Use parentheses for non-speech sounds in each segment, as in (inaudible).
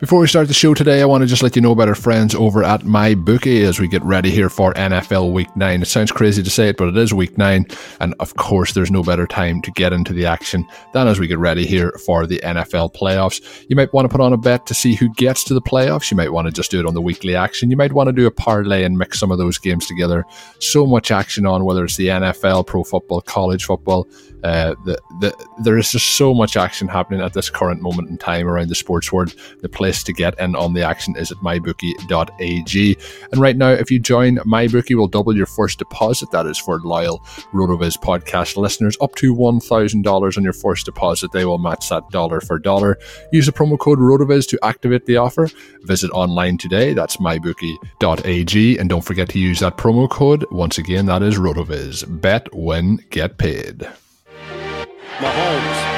Before we start the show today, I want to just let you know about our friends over at MyBookie as we get ready here for NFL Week 9. It sounds crazy to say it, but it is Week 9. And of course, there's no better time to get into the action than as we get ready here for the NFL playoffs. You might want to put on a bet to see who gets to the playoffs. You might want to just do it on the weekly action. You might want to do a parlay and mix some of those games together. So much action on, whether it's the NFL, pro football, college football. Uh, the, the, there is just so much action happening at this current moment in time around the sports world. The place to get in on the action is at mybookie.ag. And right now, if you join MyBookie, will double your first deposit. That is for loyal RotoViz podcast listeners. Up to $1,000 on your first deposit. They will match that dollar for dollar. Use the promo code RotoViz to activate the offer. Visit online today. That's mybookie.ag. And don't forget to use that promo code. Once again, that is RotoViz. Bet, win, get paid. Mahomes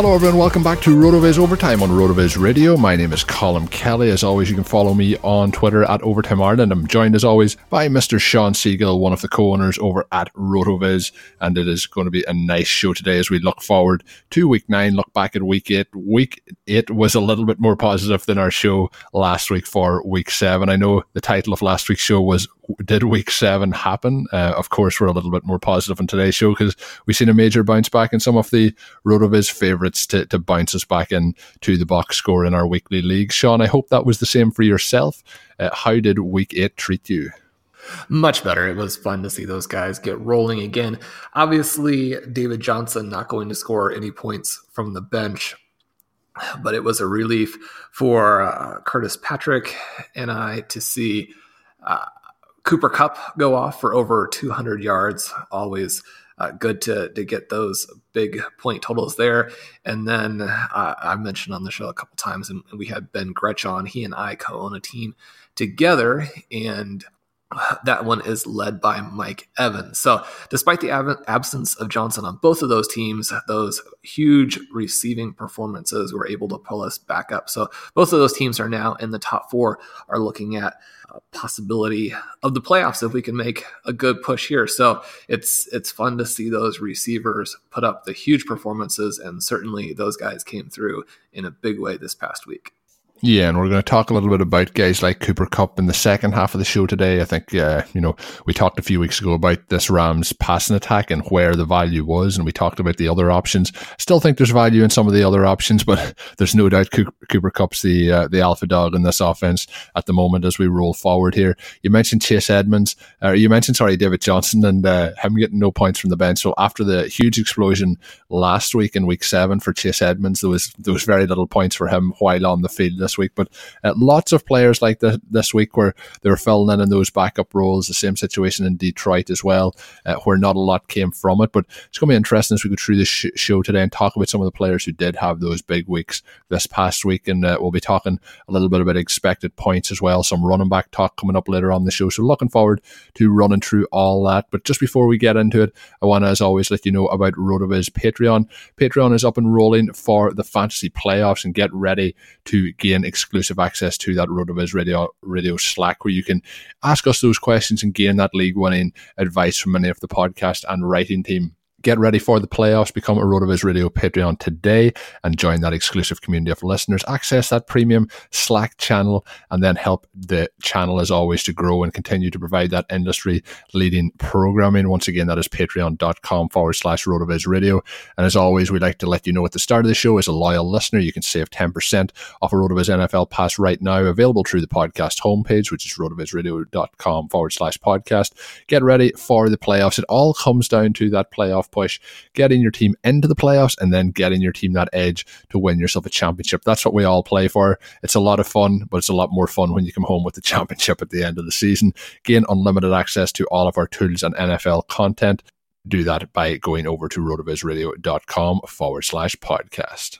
Hello, everyone. Welcome back to RotoViz Overtime on RotoViz Radio. My name is Colin Kelly. As always, you can follow me on Twitter at Overtime Ireland. I'm joined, as always, by Mr. Sean Siegele, one of the co-owners over at RotoViz. And it is going to be a nice show today as we look forward to Week 9, look back at Week 8. Week 8 was a little bit more positive than our show last week for Week 7. I know the title of last week's show was Did Week 7 Happen? Uh, of course, we're a little bit more positive on today's show because we've seen a major bounce back in some of the RotoViz favourites to, to bounce us back in to the box score in our weekly league. Sean, I hope that was the same for yourself. Uh, how did week eight treat you? Much better. It was fun to see those guys get rolling again. Obviously, David Johnson not going to score any points from the bench, but it was a relief for uh, Curtis Patrick and I to see uh, Cooper Kupp go off for over 200 yards. Always uh, good to to get those big point totals there. And then uh, I mentioned on the show a couple times, and we had Ben Gretch on. He and I co-own a team together, and (sighs) that one is led by Mike Evans. So, despite the ab- absence of Johnson on both of those teams, those huge receiving performances were able to pull us back up. So, both of those teams are now in the top four, are looking at possibility of the playoffs if we can make a good push here. So, it's it's fun to see those receivers put up the huge performances, and certainly those guys came through in a big way this past week. Yeah, and we're going to talk a little bit about guys like Cooper Kupp in the second half of the show today. I think, uh, you know, we talked a few weeks ago about this Rams passing attack and where the value was, and we talked about the other options. Still think there's value in some of the other options, (laughs) but there's no doubt Cooper Kupp's the uh, the alpha dog in this offense at the moment as we roll forward here. You mentioned Chase Edmonds, uh, you mentioned sorry David Johnson, and uh, him getting no points from the bench. So after the huge explosion last week in Week Seven for Chase Edmonds, there was there was very little points for him while on the field this week. But uh, lots of players like this week where they were filling in in those backup roles. The same situation in Detroit as well, uh, where not a lot came from it. But it's going to be interesting as we go through this sh- show today and talk about some of the players who did have those big weeks this past week. And uh, we'll be talking a little bit about expected points as well. Some running back talk coming up later on the show. So looking forward to running through all that. But just before we get into it, I want to, as always, let you know about RotoViz Patreon. Patreon is up and rolling for the fantasy playoffs and get ready to gain exclusive access to that RotoViz Radio Radio Slack where you can ask us those questions and gain that league winning advice from many of the podcast and writing team Get ready for the playoffs. Become a RotoViz Radio Patreon today and join that exclusive community of listeners. Access that premium Slack channel and then help the channel, as always, to grow and continue to provide that industry leading programming. Once again, that is patreon.com forward slash RotoViz Radio. And as always, we'd like to let you know at the start of the show, as a loyal listener, you can save 10% off a RotoViz NFL pass right now, available through the podcast homepage, which is rotovizradio.com forward slash podcast. Get ready for the playoffs. It all comes down to that playoff push, getting your team into the playoffs, and then getting your team that edge to win yourself a championship. That's what we all play for. It's a lot of fun, but it's a lot more fun when you come home with the (laughs) championship at the end of the season. Gain unlimited access to all of our tools and NFL content. Do that by going over to rotovizradio.com forward slash podcast.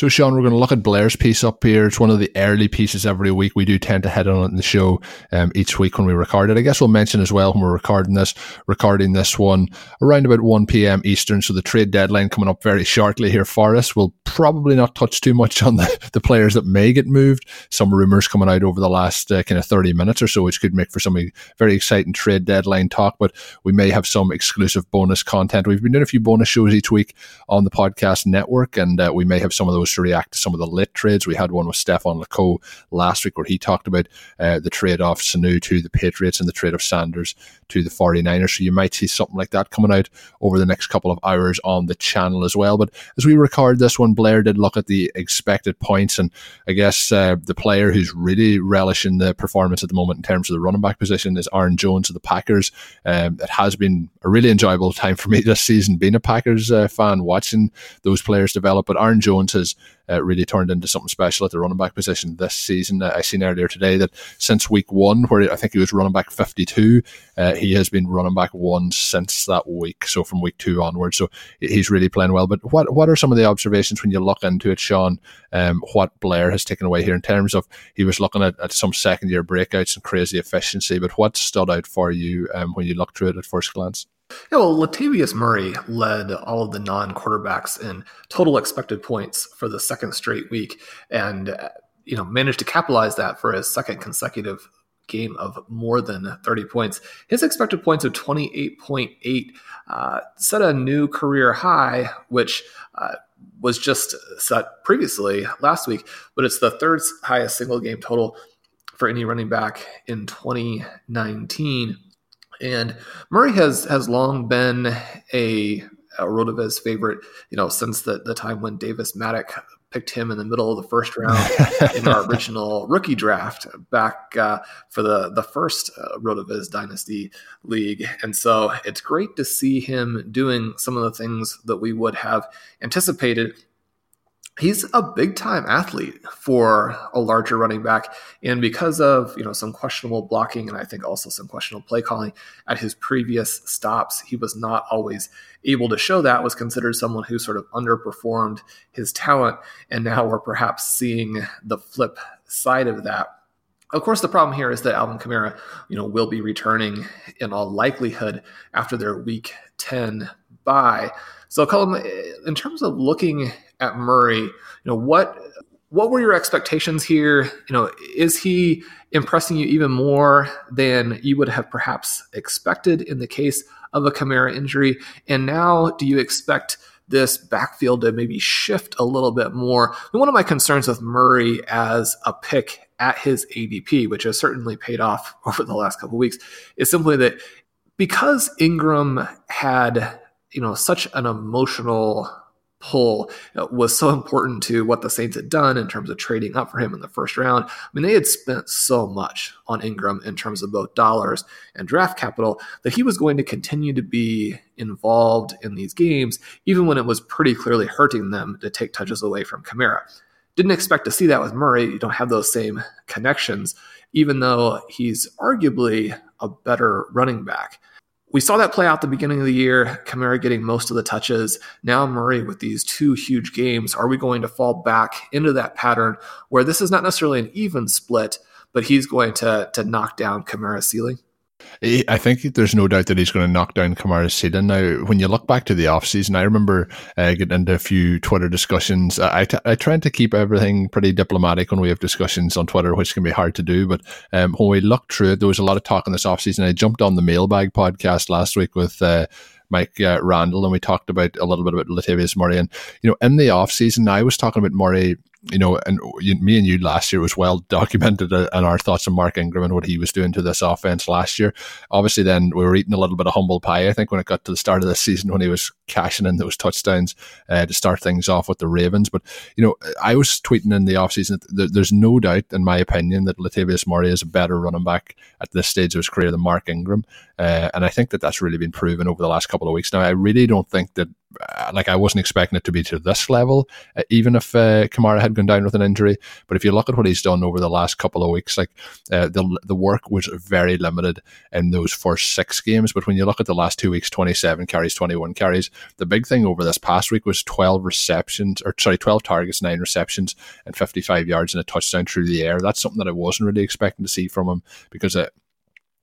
So, Sean, we're going to look at Blair's piece up here. It's one of the early pieces every week. We do tend to head on it in the show um, each week when we record it. I guess we'll mention as well when we're recording this, recording this one around about 1 p.m. Eastern. So, the trade deadline coming up very shortly here for us. We'll probably not touch too much on the, (laughs) the players that may get moved. Some rumors coming out over the last uh, kind of 30 minutes or so, which could make for some very exciting trade deadline talk. But we may have some exclusive bonus content. We've been doing a few bonus shows each week on the podcast network, and uh, we may have some of those to react to some of the lit trades. We had one with Stefan Leco last week where he talked about uh, the trade off Sanu to the Patriots and the trade of Sanders to the 49ers. So you might see something like that coming out over the next couple of hours on the channel as well. But as we record this one, Blair did look at the expected points, and I guess uh, the player who's really relishing the performance at the moment in terms of the running back position is Aaron Jones of the Packers. Um, it has been a really enjoyable time for me this season being a Packers uh, fan, watching those players develop. But Aaron Jones has uh, really turned into something special at the running back position this season. Uh, I seen earlier today that since week one, where I think he was running back 52, uh, he has been running back one since that week. So from week two onwards, so he's really playing well. But what what are some of the observations when you look into it, Sean? Um, what Blair has taken away here in terms of he was looking at, at some second year breakouts and crazy efficiency, but what stood out for you um, when you looked through it at first glance? Yeah, well, Latavius Murray led all of the non quarterbacks in total expected points for the second straight week and, uh, you know, managed to capitalize that for his second consecutive game of more than 30 points. His expected points of 28.8 uh, set a new career high, which uh, was just set previously last week, but it's the third highest single game total for any running back in 2019. And Murray has has long been a, a favorite, you know, since the, the time when Davis Mattek picked him in the middle of the first round (laughs) in our original rookie draft back uh, for the the first uh, Rotoviz Dynasty League. And so it's great to see him doing some of the things that we would have anticipated he's a big time athlete for a larger running back. And because of you know some questionable blocking and i think also some questionable play calling at his previous stops he was not always able to show that was considered someone who sort of underperformed his talent. And now we're perhaps seeing the flip side of that. Of course, the problem here is that Alvin Kamara, you know, will be returning in all likelihood after their Week 10 bye. So, Colin, in terms of looking at Murray, you know what what were your expectations here? You know, is he impressing you even more than you would have perhaps expected in the case of a Kamara injury? And now, do you expect this backfield to maybe shift a little bit more. One of my concerns with Murray as a pick at his ADP, which has certainly paid off (laughs) over the last couple weeks, is simply that because Ingram had, you know, such an emotional pull uh, was so important to what the Saints had done in terms of trading up for him in the first round. I mean, they had spent so much on Ingram in terms of both dollars and draft capital that he was going to continue to be involved in these games, even when it was pretty clearly hurting them to take touches away from Kamara. Didn't expect to see that with Murray. You don't have those same connections, even though he's arguably a better running back we saw that play out the beginning of the year. Kamara getting most of the touches. Now Murray with these two huge games. Are we going to fall back into that pattern where this is not necessarily an even split, but he's going to to knock down Kamara's ceiling? I think there's no doubt that he's going to knock down Kamara ceiling. Now, when you look back to the offseason, I remember uh, getting into a few Twitter discussions. I, t- I try to keep everything pretty diplomatic when we have discussions on Twitter, which can be hard to do. But um, when we looked through it, there was a lot of talk in this offseason. I jumped on the mailbag podcast last week with. Uh, Mike uh, Randall, and we talked about a little bit about Latavius Murray. And, you know, in the off season, I was talking about Murray you know, and you, me and you last year was well documented uh, and our thoughts on Mark Ingram and what he was doing to this offense last year. Obviously, then we were eating a little bit of humble pie, I think, when it got to the start of the season when he was cashing in those touchdowns uh, to start things off with the Ravens. But, you know, I was tweeting in the offseason that there's no doubt, in my opinion, that Latavius Murray is a better running back at this stage of his career than Mark Ingram. Uh, and I think that that's really been proven over the last couple of weeks. Now, I really don't think that uh, like I wasn't expecting it to be to this level, uh, even if uh, Kamara had gone down with an injury. But if you look at what he's done over the last couple of weeks, like uh, the the work was very limited in those first six games. But when you look at the last two weeks, twenty seven carries, twenty one carries. The big thing over this past week was twelve receptions, or sorry, twelve targets, nine receptions, and fifty five yards and a touchdown through the air. That's something that I wasn't really expecting to see from him because it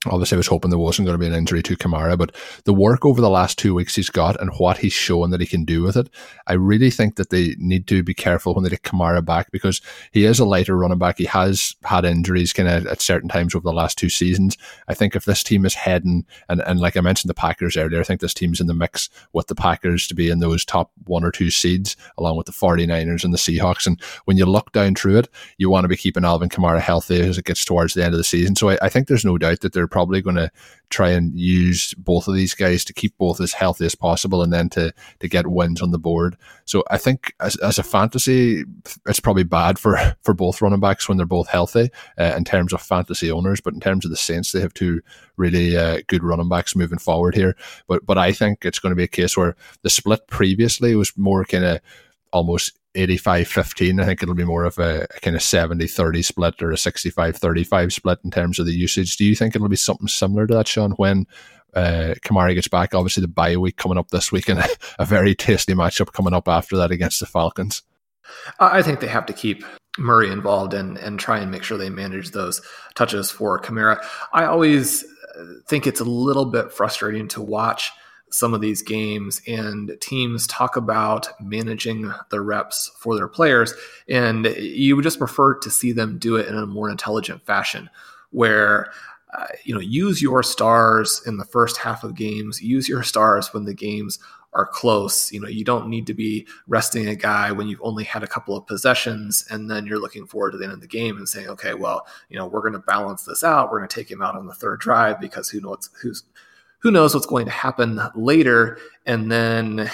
Obviously, I was hoping there wasn't going to be an injury to Kamara, but the work over the last two weeks he's got and what he's shown that he can do with it, I really think that they need to be careful when they get Kamara back because he is a lighter running back. He has had injuries kind of at certain times over the last two seasons. I think if this team is heading, and, and like I mentioned the Packers earlier, I think this team's in the mix with the Packers to be in those top one or two seeds along with the 49ers and the Seahawks. And when you look down through it, you want to be keeping Alvin Kamara healthy as it gets towards the end of the season. So I, I think there's no doubt that they're they're probably going to try and use both of these guys to keep both as healthy as possible and then to to get wins on the board. So I think as, as a fantasy, it's probably bad for (laughs) for both running backs when they're both healthy uh, in terms of fantasy owners. But in terms of the Saints, they have two really uh, good running backs moving forward here. But but I think it's going to be a case where the split previously was more kind of almost 85 15. I think it'll be more of a, a kind of 70 30 split or a 65 35 split in terms of the usage. Do you think it'll be something similar to that, Sean, when uh, Kamara gets back? Obviously, the bye week coming up this week and a, (laughs) a very tasty matchup coming up after that against the Falcons. I think they have to keep Murray involved and, and try and make sure they manage those touches for Kamara. I always think it's a little bit frustrating to watch some of these games and teams talk about managing the reps for their players and you would just prefer to see them do it in a more intelligent fashion where uh, you know use your stars in the first half of games use your stars when the games are close. You know you don't need to be resting a guy when you've only had a couple of possessions and then you're looking forward to the end of the game and saying okay well you know we're going to balance this out. We're going to take him out on the third drive because who knows who's who knows what's going to happen later. And then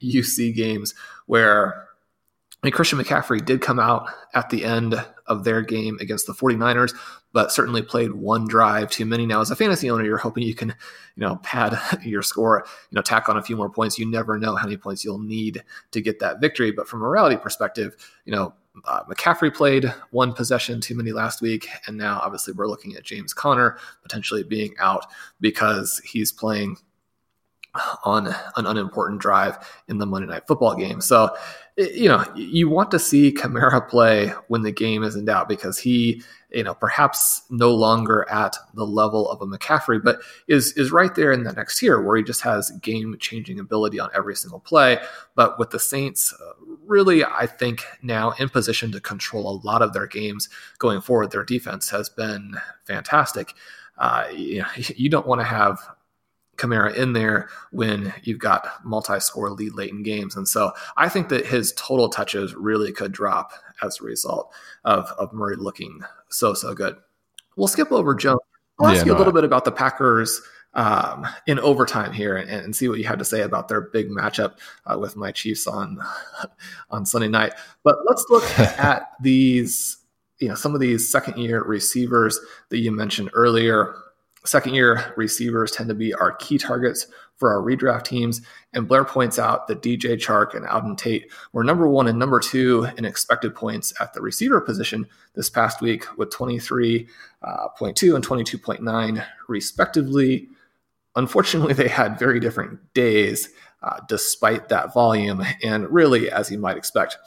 you see games where I mean, Christian McCaffrey did come out at the end of their game against the 49ers, but certainly played one drive too many. Now, as a fantasy owner, you're hoping you can, you know, pad (laughs) your score, you know, tack on a few more points. You never know how many points you'll need to get that victory. But from a reality perspective, you know, uh, McCaffrey played one possession too many last week, and now obviously we're looking at James Conner potentially being out because he's playing on an unimportant drive in the Monday Night Football game. So, you know, you want to see Kamara play when the game is in doubt because he, you know, perhaps no longer at the level of a McCaffrey, but is is right there in the next tier where he just has game changing ability on every single play. But with the Saints, uh, really, I think now in position to control a lot of their games going forward. Their defense has been fantastic. Uh, you, (laughs) know, you don't want to have Kamara in there when you've got multi-score lead late in games. And so I think that his total touches really could drop as a result of, of Murray looking so, so good. We'll skip over Jones. I'll ask yeah, you no, a little I... bit about the Packers um, in overtime here and, and, see what you had to say about their big matchup uh, with my Chiefs on (laughs) on Sunday night. But let's look (laughs) at these, you know, some of these second year receivers that you mentioned earlier. Second year receivers tend to be our key targets for our redraft teams. And Blair points out that DJ Chark and Auden Tate were number one and number two in expected points at the receiver position this past week with 23.2 uh, and 22.9 respectively. Unfortunately, they had very different days uh, despite that volume, and really, as you might expect.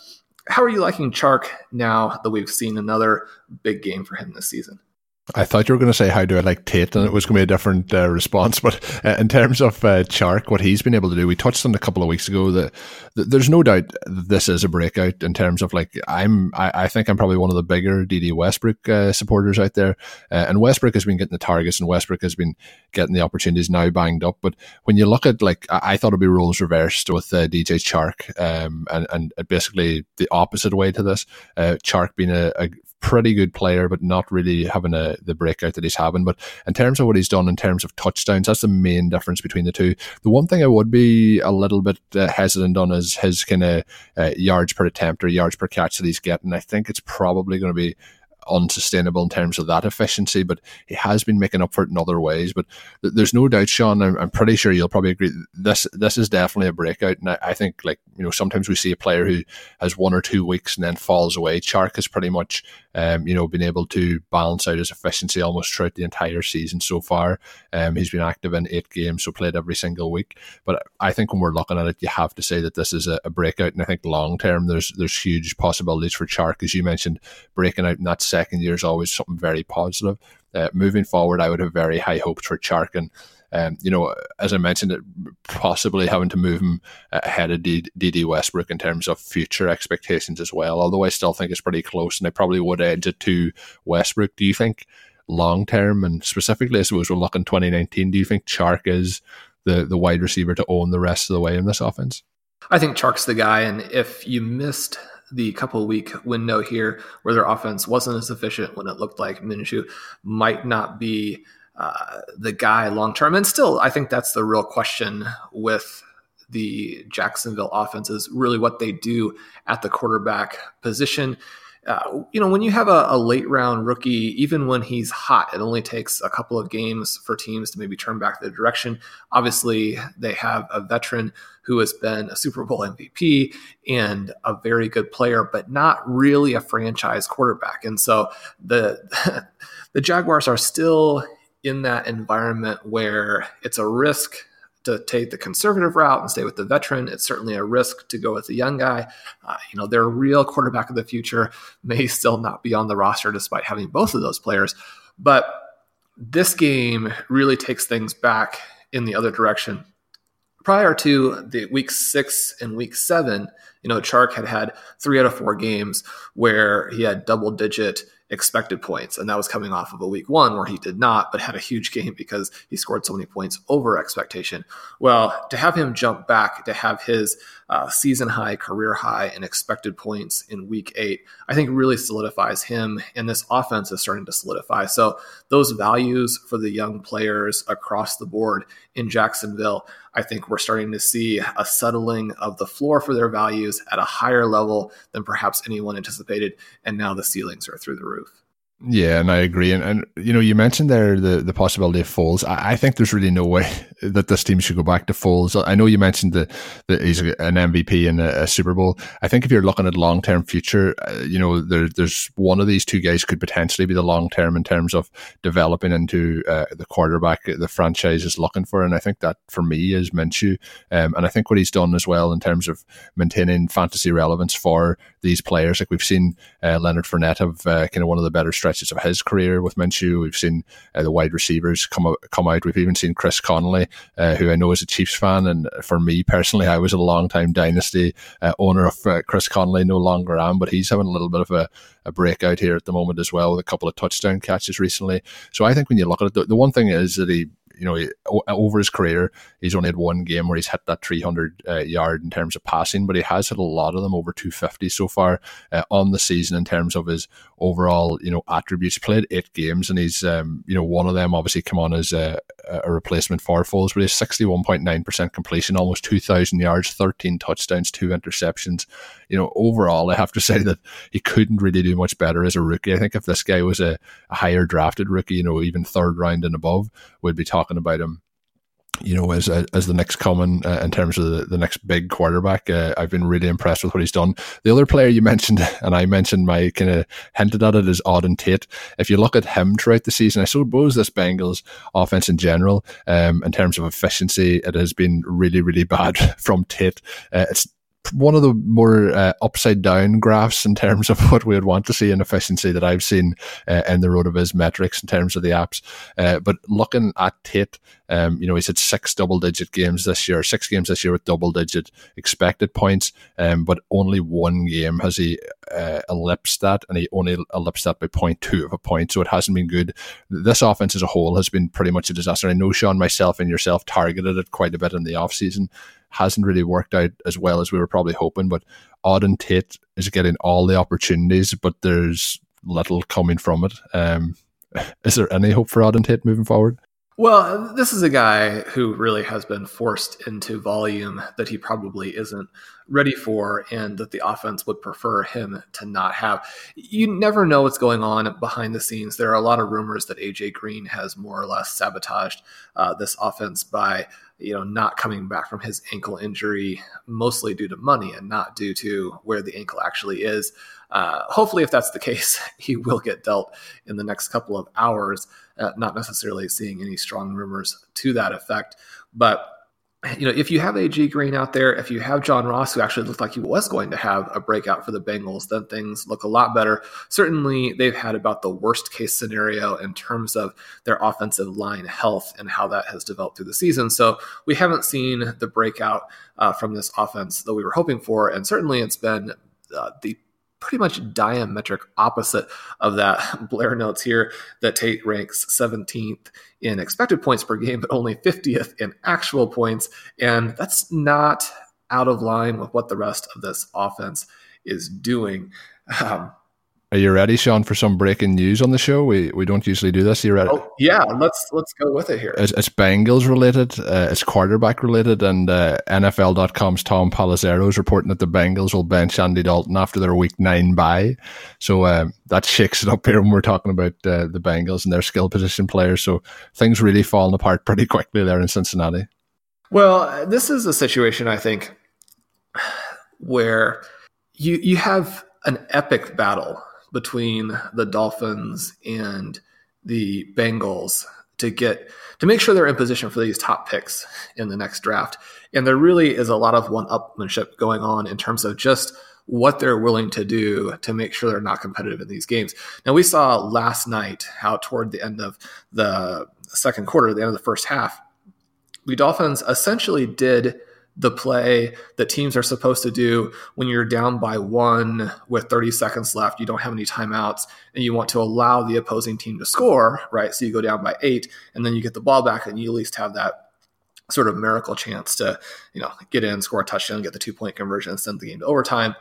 How are you liking Chark now that we've seen another big game for him this season? I thought you were going to say how do I like Tate, and it was going to be a different uh, response. (laughs) But uh, in terms of uh, Chark, what he's been able to do, we touched on a couple of weeks ago that, that there's no doubt this is a breakout in terms of like I'm. I, I think I'm probably one of the bigger Dede Westbrook uh, supporters out there, uh, and Westbrook has been getting the targets, and Westbrook has been getting the opportunities now banged up. But when you look at like, I, I thought it'd be roles reversed with uh, DJ Chark, um, and and basically the opposite way to this, Chark being a, a pretty good player, but not really having a, the breakout that he's having. But in terms of what he's done in terms of touchdowns, that's the main difference between the two. The one thing I would be a little bit uh, hesitant on is his kind of uh, yards per attempt or yards per catch that he's getting. I think it's probably going to be unsustainable in terms of that efficiency, but he has been making up for it in other ways. But th- there's no doubt, Sean. I'm, I'm, pretty sure you'll probably agree. This this is definitely a breakout, and I, I, think like you know sometimes we see a player who has one or two weeks and then falls away. Chark has pretty much um, you know been able to balance out his efficiency almost throughout the entire season so far. Um, he's been active in eight games, so played every single week. But I think when we're looking at it, you have to say that this is a, a breakout, and I think long term there's there's huge possibilities for Chark, as you mentioned, breaking out in that second year is always something very positive. Uh, moving forward, I would have very high hopes for Chark and um, you know, as I mentioned, it, possibly having to move him ahead of Dede Westbrook in terms of future expectations as well. Although I still think it's pretty close, and I probably would edge it to Westbrook. Do you think long term, and specifically, I suppose we're looking 2019? Do you think Chark is the the wide receiver to own the rest of the way in this offense? I think Chark's the guy, and if you missed the couple week window here where their offense wasn't as efficient when it looked like Minshew might not be uh, the guy long term. And still, I think that's the real question with the Jacksonville offense is really what they do at the quarterback position. Uh, you know, when you have a, a, late round rookie, even when he's hot, it only takes a couple of games for teams to maybe turn back the direction. Obviously, they have a veteran who has been a Super Bowl MVP and a very good player, but not really a franchise quarterback. And so the (laughs) the Jaguars are still in that environment where it's a risk to take the conservative route and stay with the veteran. It's certainly a risk to go with the young guy. Uh, you know, their real quarterback of the future may still not be on the roster despite having both of those players. But this game really takes things back in the other direction. Prior to the week six and week seven, you know, Chark had had three out of four games where he had double digit expected points. And that was coming off of a week one where he did not, but had a huge game because he scored so many points over expectation. Well, to have him jump back, to have his uh, season high, career high, and expected points in week eight, I think really solidifies him. And this offense is starting to solidify. So those values for the young players across the board in Jacksonville, I think we're starting to see a settling of the floor for their values at a higher level than perhaps anyone anticipated. And now the ceilings are through the roof. Yeah, and I agree. And, and you know, you mentioned there the, the possibility of Foles. I, I, think there's really no way (laughs) that this team should go back to Foles. I know you mentioned that, he's an MVP in a, a, Super Bowl. I think if you're looking at long term future, uh, you know, there, there's one of these two guys could potentially be the long term in terms of developing into uh, the quarterback the franchise is looking for. And I think that for me is Minshew. Um, and I think what he's done as well in terms of maintaining fantasy relevance for these players, like we've seen uh, Leonard Fournette have uh, kind of one of the better stretches of his career with Minshew. We've seen uh, the wide receivers come out, come out. We've even seen Chris Conley, uh, who I know is a Chiefs fan, and for me personally, I was a long time dynasty uh, owner of uh, Chris Conley. No longer am, but he's having a little bit of a, a breakout here at the moment as well with a couple of touchdown catches recently. So I think when you look at it, the, the one thing is that he you know, he, over his career, he's only had one game where he's hit that 300 uh, yard in terms of passing, but he has hit a lot of them over 250 so far uh, on the season in terms of his overall, you know, attributes. Played eight games, and he's, um, you know, one of them obviously come on as a, a replacement for Foles, but he's 61.9% completion, almost 2,000 yards, 13 touchdowns, two interceptions. You know, overall, I have to (laughs) say that he couldn't really do much better as a rookie. I think if this guy was a, a higher drafted rookie, you know, even third round and above, we'd be talking about him you know, as as the next coming uh, in terms of the, the next big quarterback. Uh, I've been really impressed with what he's done. The other player you (laughs) mentioned, and I mentioned my kind of hinted at it, is Auden Tate. If you look at him throughout the season, I suppose this Bengals offense in general, um, in terms of efficiency, it has been really, really (laughs) bad from Tate. Uh, it's one of the more uh, upside down graphs in terms of (laughs) what we would want to see in efficiency that I've seen uh, in the RotoViz metrics in terms of the apps. Uh, but looking at Tate, um, you know, he's had six double digit games this year, six games this year with double digit expected points, um, but only one game has he uh, ellipsed that, and he only ellipsed that by 0.2 of a point, so it hasn't been good. This offense as a whole has been pretty much a disaster. I know Sean, myself, and yourself targeted it quite a bit in the offseason hasn't really worked out as well as we were probably hoping. But Auden Tate is getting all the opportunities, but there's little coming from it. Um, (laughs) is there any hope for Auden Tate moving forward? Well, this is a guy who really has been forced into volume that he probably isn't ready for and that the offense would prefer him to not have. You never know what's going on behind the scenes. There are a lot of rumors that AJ Green has more or less sabotaged uh, this offense by you know not coming back from his ankle injury mostly due to money and not due to where the ankle actually is. Uh, hopefully, if that's the (laughs) case, he will get dealt in the next couple of hours uh, not necessarily seeing any strong rumors to that effect. But you know, if you have AJ Green out there, if you have John Ross, who actually looked like he was going to have a breakout for the Bengals, then things look a lot better. Certainly, they've had about the worst case scenario in terms of their offensive line health and how that has developed through the season. So we haven't seen the breakout uh, from this offense that we were hoping for, and certainly it's been uh, the pretty much diametric opposite of that. (laughs) Blair notes here that Tate ranks 17th in expected points per game, but only 50th in actual points. And that's not out of line with what the rest of this offense is doing. Um, are you ready, Sean, for some breaking news on the show? We we don't usually do this. Are you ready? Oh, yeah, let's let's go with it here. It's, it's Bengals related. Uh, it's quarterback related, and uh, NFL.com's Tom Pelissero is reporting that the Bengals will bench Andy Dalton after their Week Nine bye. So uh, that shakes it up here when we're talking about uh, the Bengals and their skill position players. So things really falling apart pretty quickly there in Cincinnati. Well, this is a situation I think where you you have an epic battle between the Dolphins and the Bengals to get to make sure they're in position for these top picks in the next draft. And there really is a lot of one-upmanship going on in terms of just what they're willing to do to make sure they're not competitive in these games. Now we saw last night how toward the end of the second quarter, the end of the first half, the Dolphins essentially did the play that teams are supposed to do when you're down by one with 30 seconds left. You don't have any timeouts and you want to allow the opposing team to score, right? So you go down by eight and then you get the ball back and you at least have that sort of miracle chance to, you know, get in, score a touchdown, get the two point conversion, and send the game to overtime.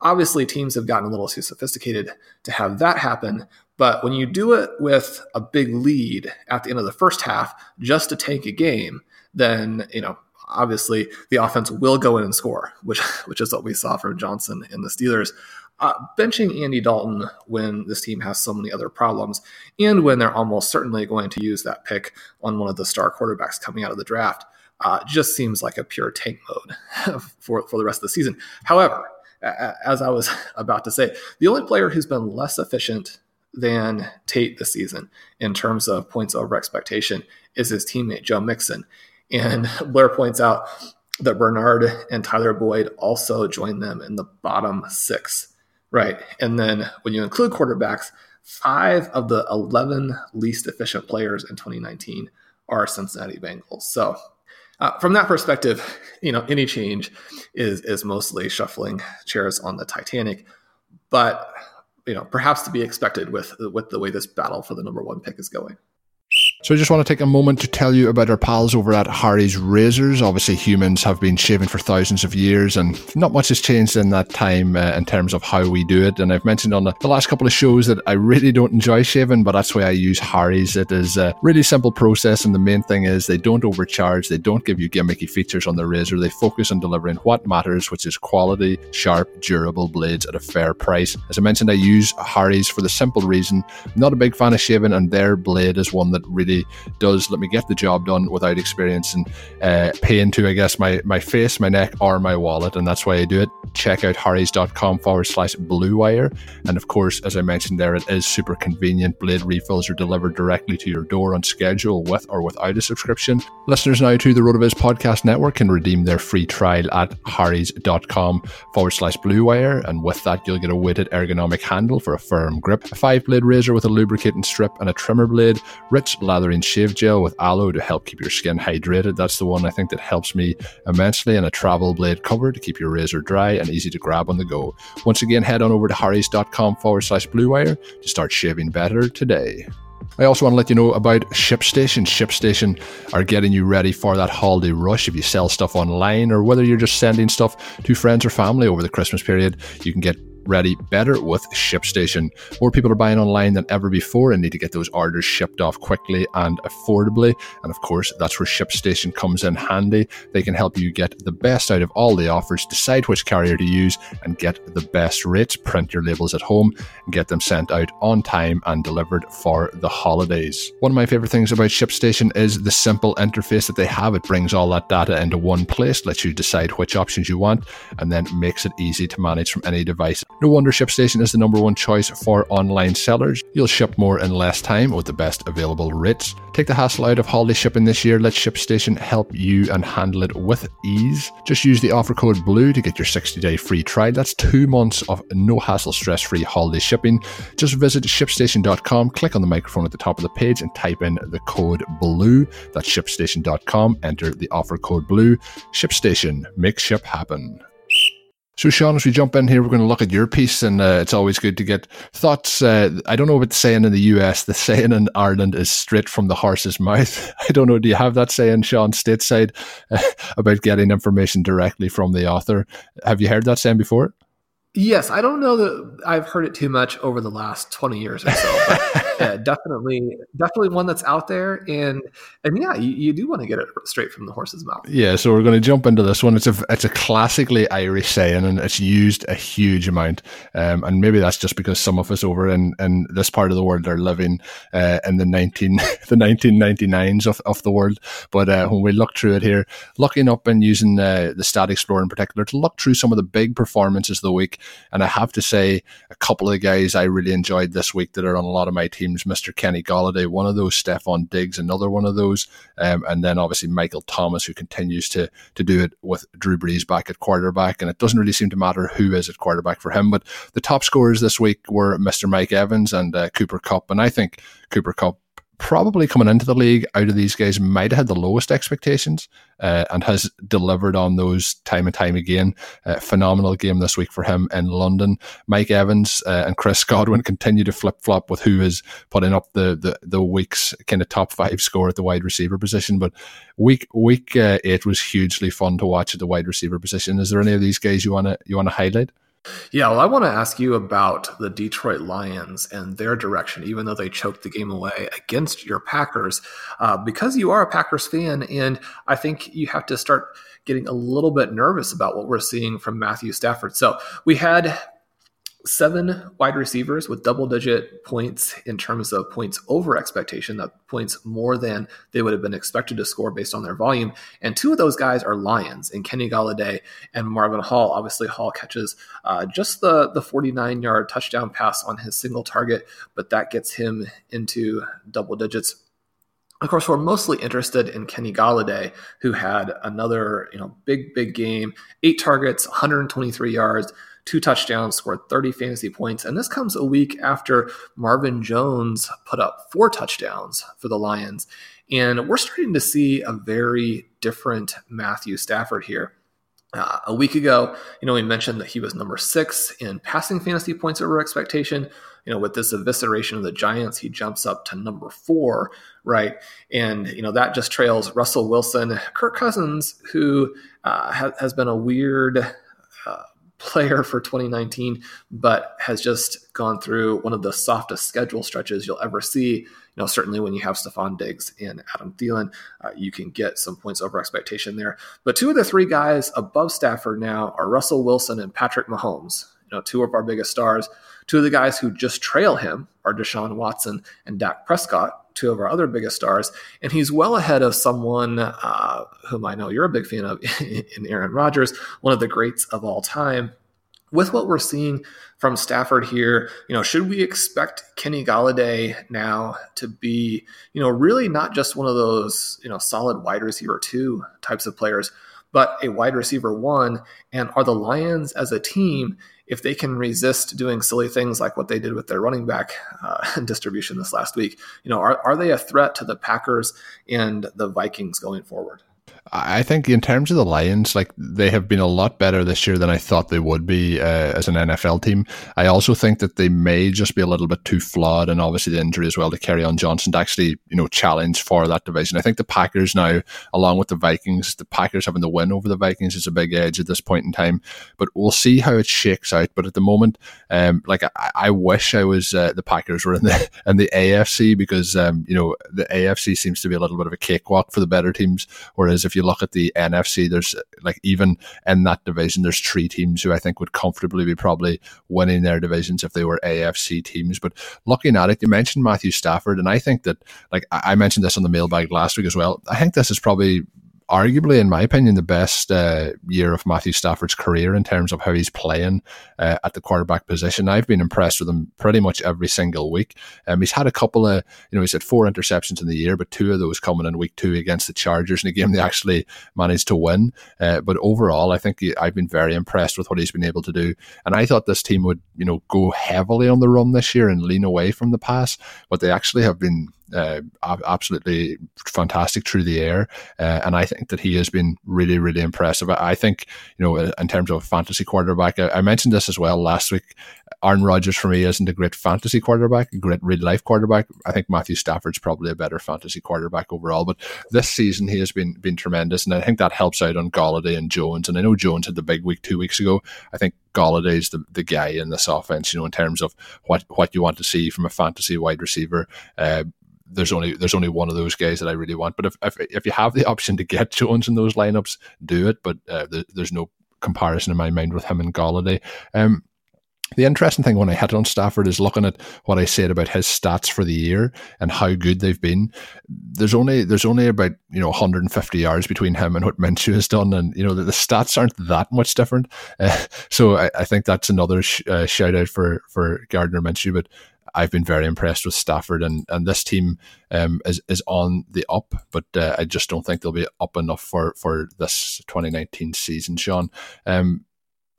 Obviously, teams have gotten a little too sophisticated to have that happen. But when you do it with a big lead at the end of the first half just to take a game, then, you know, obviously the offense will go in and score, which (laughs) which is what we saw from Johnson and the Steelers. Uh, benching Andy Dalton when this team has so many other problems, and when they're almost certainly going to use that pick on one of the star quarterbacks coming out of the draft, uh, just seems like a pure tank mode (laughs) for for the rest of the season. However, as I was (laughs) about to say, the only player who's been less efficient than Tate this season in terms of points over expectation is his teammate Joe Mixon. And (laughs) Blair points out that Bernard and Tyler Boyd also joined them in the bottom six, right? And then when you include quarterbacks, five of the 11 least efficient players in 2019 are Cincinnati Bengals. So uh, from that perspective, you know, any change is is mostly shuffling chairs on the Titanic, but you know, perhaps to be expected with with the way this battle for the number one pick is going. So I just want to take a moment to tell you about our pals over at Harry's Razors. Obviously, humans have been shaving for thousands of years, and not much has changed in that time uh, in terms of how we do it. And I've mentioned on the, the, last couple of shows that I really don't enjoy shaving, but that's why I use Harry's. It is a really simple process, and the main thing is they don't overcharge, they don't give you gimmicky features on the razor. They focus on delivering what matters, which is quality, sharp, durable blades at a fair price. As I mentioned, I use Harry's for the simple reason I'm not a big fan of shaving, and their blade is one that really does let me get the job done without experiencing uh, pain to, I guess, my, my face, my neck, or my wallet. And that's why I do it. Check out harrys.com forward slash blue wire. And of course, as I mentioned there, it is super convenient. Blade refills are delivered directly to your door on schedule with or without a subscription. Listeners now to the RotoViz podcast network can redeem their free trial at harrys.com forward slash blue wire. And with that, you'll get a weighted ergonomic handle for a firm grip, a five blade razor with a lubricating strip, and a trimmer blade, rich lathering shave gel with aloe to help keep your skin hydrated. That's the one I think that helps me immensely, and a travel blade cover to keep your razor dry and easy to grab on the go. Once again, head on over to harrys.com forward slash blue wire to start shaving better today. I also want to let you know about ShipStation. ShipStation are getting you ready for that holiday rush. If you sell stuff online or whether you're just sending stuff to friends or family over the Christmas period, you can get ready better with ShipStation. More people are buying online than ever before and need to get those orders shipped off quickly and affordably. And of course, that's where ShipStation comes in handy. They can help you get the best out of all the offers, decide which carrier to use, and get the best rates. Print your labels at home and get them sent out on time and delivered for the holidays. One of my favorite things about ShipStation is the simple interface that they have. It brings all that data into one place, lets you decide which options you want, and then makes it easy to manage from any device. No wonder ShipStation is the number one choice for online sellers. You'll ship more in less time with the best available rates. Take the hassle out of holiday shipping this year. Let ShipStation help you and handle it with ease. Just use the offer code BLUE to get your 60 day free trial. That's two months of no hassle, stress free holiday shipping. Just visit shipstation.com, click on the microphone at the top of the page, and type in the code BLUE. That's shipstation.com. Enter the offer code BLUE. ShipStation. Make ship happen. So, Sean, as we jump in here, we're going to look at your piece, and uh, it's always good to get thoughts. Uh, I don't know about the saying in the US. The saying in Ireland is straight from the horse's mouth. (laughs) I don't know. Do you have that saying, Sean, stateside, uh, (laughs) about getting information directly from the author? Have you heard that saying before? Yes, I don't know that I've heard it too much over the last 20 years or so, but (laughs) yeah, definitely, definitely one that's out there. And, and yeah, you, you do want to get it straight from the horse's mouth. Yeah. So we're going to jump into this one. It's a, it's a classically Irish saying and it's used a huge amount. Um, and maybe that's just because some of us over in, in this part of the world are living, uh, in the 19, (laughs) the 1999s of, of the world. But, uh, when we look through it here, looking up and using, uh, the Stat Explorer in particular to look through some of the big performances of the week, and I have to say, a couple of guys I really enjoyed this week that are on a lot of my teams, Mr. Kenny Golladay, one of those, Stefon Diggs, another one of those, um, and then obviously Michael Thomas, who continues to to do it with Drew Brees back at quarterback. And it doesn't really seem to matter who is at quarterback for him. But the top scorers this week were Mr. Mike Evans and uh, Cooper Kupp. And I think Cooper Kupp probably coming into the league out of these guys might have had the lowest expectations uh, and has delivered on those time and time again. Uh, phenomenal game this week for him in London. Mike Evans uh, and Chris (laughs) Godwin continue to flip flop with who is putting up the the, the week's kind of top five score at the wide receiver position. But week week uh, eight was hugely fun to watch at the wide receiver position. Is there any of these guys you wanna you wanna highlight? Yeah, well, I want to ask you about the Detroit Lions and their direction, even though they choked the game away against your Packers, uh, because you are a Packers fan, and I think you have to start getting a little bit nervous about what we're seeing from Matthew Stafford. So we had seven wide receivers with double digit points in terms of points over expectation, that points more than they would have been expected to score based on their volume. And two of those guys are Lions in Kenny Golladay and Marvin Hall. Obviously, Hall catches uh, just the, the 49 yard touchdown pass on his single target, but that gets him into double digits of course, we're mostly interested in Kenny Golladay, who had another, you know, big, big game, eight targets, 123 yards, two touchdowns, scored 30 fantasy points. And this comes a week after Marvin Jones put up four touchdowns for the Lions. And we're starting to see a very different Matthew Stafford here. Uh, a week ago, you know, we mentioned that he was number six in passing fantasy points over expectation. You know, with this evisceration of the Giants, he jumps up to number four, right? And, you know, that just trails Russell Wilson, Kirk Cousins, who uh, ha- has been a weird uh, player for 2019, but has just gone through one of the softest schedule stretches you'll ever see. You know, certainly when you have Stefon Diggs and Adam Thielen, uh, you can get some points over expectation there. But two of the three guys above Stafford now are Russell Wilson and Patrick Mahomes. You know, two of our biggest stars. Two of the guys who just trail him are Deshaun Watson and Dak Prescott, two of our other biggest stars. And he's well ahead of someone uh, whom I know you're a big fan of (laughs) in Aaron Rodgers, one of the greats of all time with what we're seeing from Stafford here, you know, should we expect Kenny Golladay now to be, you know, really not just one of those, you know, solid wide receiver two types of players, but a wide receiver one? And are the Lions as a team, if they can resist doing silly things like what they did with their running back uh, (laughs) distribution this last week, you know, are, are they a threat to the Packers and the Vikings going forward? I think in terms of the Lions, like they have been a lot better this year than I thought they would be uh, as an NFL team. I also think that they may just be a little bit too flawed, and obviously the injury as well to Kerryon Johnson to actually you know challenge for that division. I think the Packers now, along with the Vikings, the Packers having the win over the Vikings is a big edge at this point in time. But we'll see how it shakes out. But at the moment, um, like I, I wish I was uh, the Packers were in the (laughs) in the AFC because um, you know the AFC seems to be a little bit of a cakewalk for the better teams, whereas if you look at the NFC, there's uh, like even in that division, there's three teams who I think would comfortably be probably winning their divisions if they were AFC teams. But looking at it, you mentioned Matthew Stafford, and I think that like I mentioned this on the mailbag last week as well. I think this is probably arguably, in my opinion, the best uh, year of Matthew Stafford's career in terms of how he's playing uh, at the quarterback position. I've been impressed with him pretty much every single week. Um, he's had a couple of, you know, he's had four interceptions in the year, but two of those coming in week two against the Chargers in a game they actually managed to win. Uh, but overall, I think he, I've been very impressed with what he's been able to do. And I thought this team would, you know, go heavily on the run this year and lean away from the pass, but they actually have been uh, absolutely fantastic through the air. Uh, and I think that he has been really, really impressive. I think, you know, in terms of fantasy quarterback, I, I mentioned this as well last week. Aaron Rodgers for me isn't a great fantasy quarterback, a great real life quarterback. I think Matthew Stafford's probably a better fantasy quarterback overall. But this season he has been been tremendous, and I think that helps out on Golladay and Jones. And I know Jones had the big week two weeks ago. I think Golladay's the, the guy in this offense, you know, in terms of what what you want to see from a fantasy wide receiver. Uh, there's only there's only one of those guys that I really want. But if if, if you have the option to get (laughs) Jones in those lineups, do it. But uh, there's no comparison in my mind with him and Golladay. Um, the interesting thing when I hit on Stafford is looking at what I said about his stats for the year and how good they've been. There's only there's only about you know 150 yards between him and what Minshew has done, and you know the, the stats aren't that much different. Uh, (laughs) so I, I, think that's another sh- uh, shout out for for Gardner Minshew. But I've been very impressed with Stafford, and, and this team um, is is on the up, but uh, I just don't think they'll be up enough for, for this 2019 season, Sean. Um,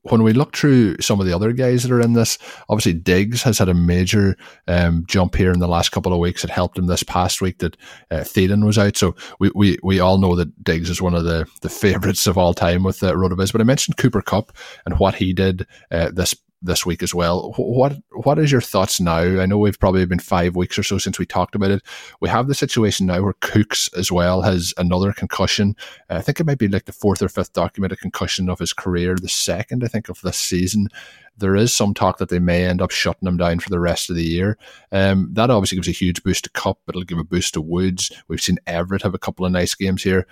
when we look through some of the other guys that are in this, obviously Diggs has had a major um, jump here in the last couple of weeks. It helped him this past week that uh, Thielen was out. So we, we, we all know that Diggs is one of the, the (laughs) favourites of all time with uh, Rotoviz. But I mentioned Cooper Kupp and what he did uh, this this week as well. What what is your thoughts now? I know we've probably been five weeks or so since we talked about it. We have the situation now where Cooks as well has another concussion. I think it might be like the fourth or fifth documented concussion of his career, the second I think of this season. There is some talk that they may end up shutting him down for the rest of the year. Um, that obviously gives a huge boost to Kupp. It'll give a boost to Woods. We've seen Everett have a couple of nice games here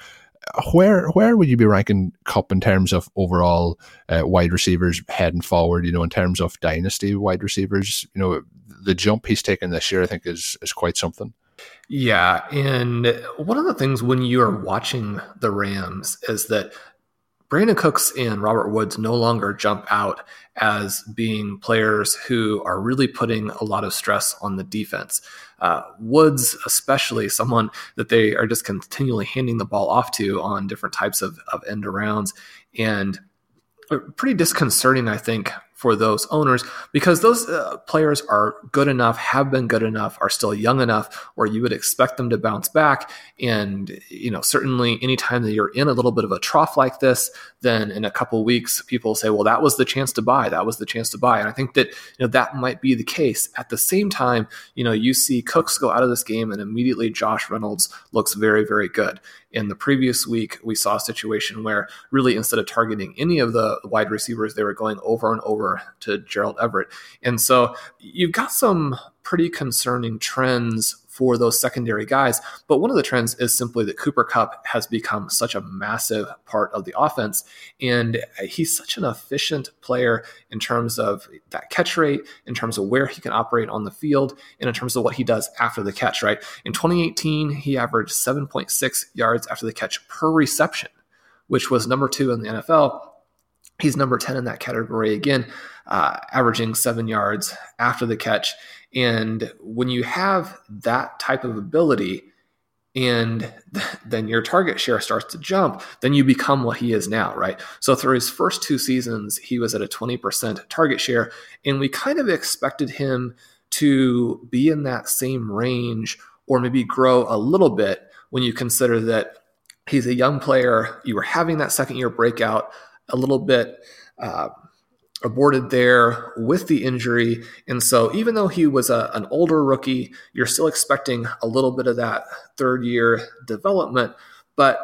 where where would you be ranking Kupp in terms of overall uh, wide receivers heading forward? You know, in terms of dynasty wide receivers, you know, the jump he's taken this year, I think, is is quite something. Yeah, and one of the things when you are watching the Rams is that Brandin Cooks and Robert Woods no longer jump out as being players who are really putting a lot of stress on the defense. Uh, Woods, especially someone that they are just continually handing the ball off to on different types of, of end arounds. And pretty disconcerting, I think, for those owners because those uh, players are good enough, have been good enough, are still young enough where you would expect them to bounce back. And, you know, certainly anytime that you're in a little bit of a trough like this, then in a couple weeks, people say, well, that was the chance to buy. That was the chance to buy. And I think that, you know, that might be the case. At the same time, you know, you see Cooks go out of this game and immediately Josh Reynolds looks very, very good. In the previous week, we saw a situation where really instead of targeting any of the wide receivers, they were going over and over to Gerald Everett. And so you've got some pretty concerning trends for those secondary guys. But one of the trends is simply that Cooper Kupp has become such a massive part of the offense. And he's such an efficient player in terms of that catch rate, in terms of where he can operate on the field, and in terms of what he does after the catch, right? In 2018, he averaged 7.6 yards after the catch per reception, which was number two in the NFL. He's number 10 in that category again, uh, averaging seven yards after the catch. And when you have that type of ability, and (laughs) then your target share starts to jump, then you become what he is now, right? So through his first two seasons, he was at a 20% target share, and we kind of expected him to be in that same range or maybe grow a little bit when you consider that he's a young player. You were having that second year breakout a little bit. Uh, aborted there with the injury. And so, even though he was a, an older rookie, you're still expecting a little bit of that third year development, but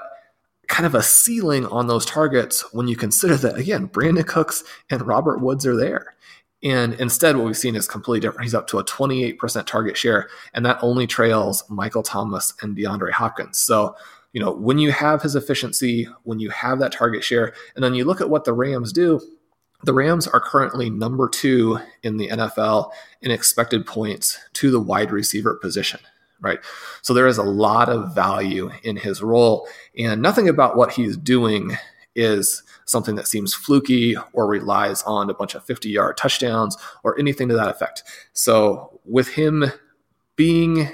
kind of a ceiling on those targets when you consider that, again, Brandin Cooks and Robert Woods are there. And instead, what we've seen is completely different. He's up to a 28% target share, and that only trails Michael Thomas and DeAndre Hopkins. So, you know, when you have his efficiency, when you have that target share, and then you look at what the Rams do, the Rams are currently number two in the NFL in expected points to the wide receiver position, right? So there is a lot of value in his role, and nothing about what he's doing is something that seems fluky or relies on a bunch of 50 yard touchdowns or anything to that effect. So with him being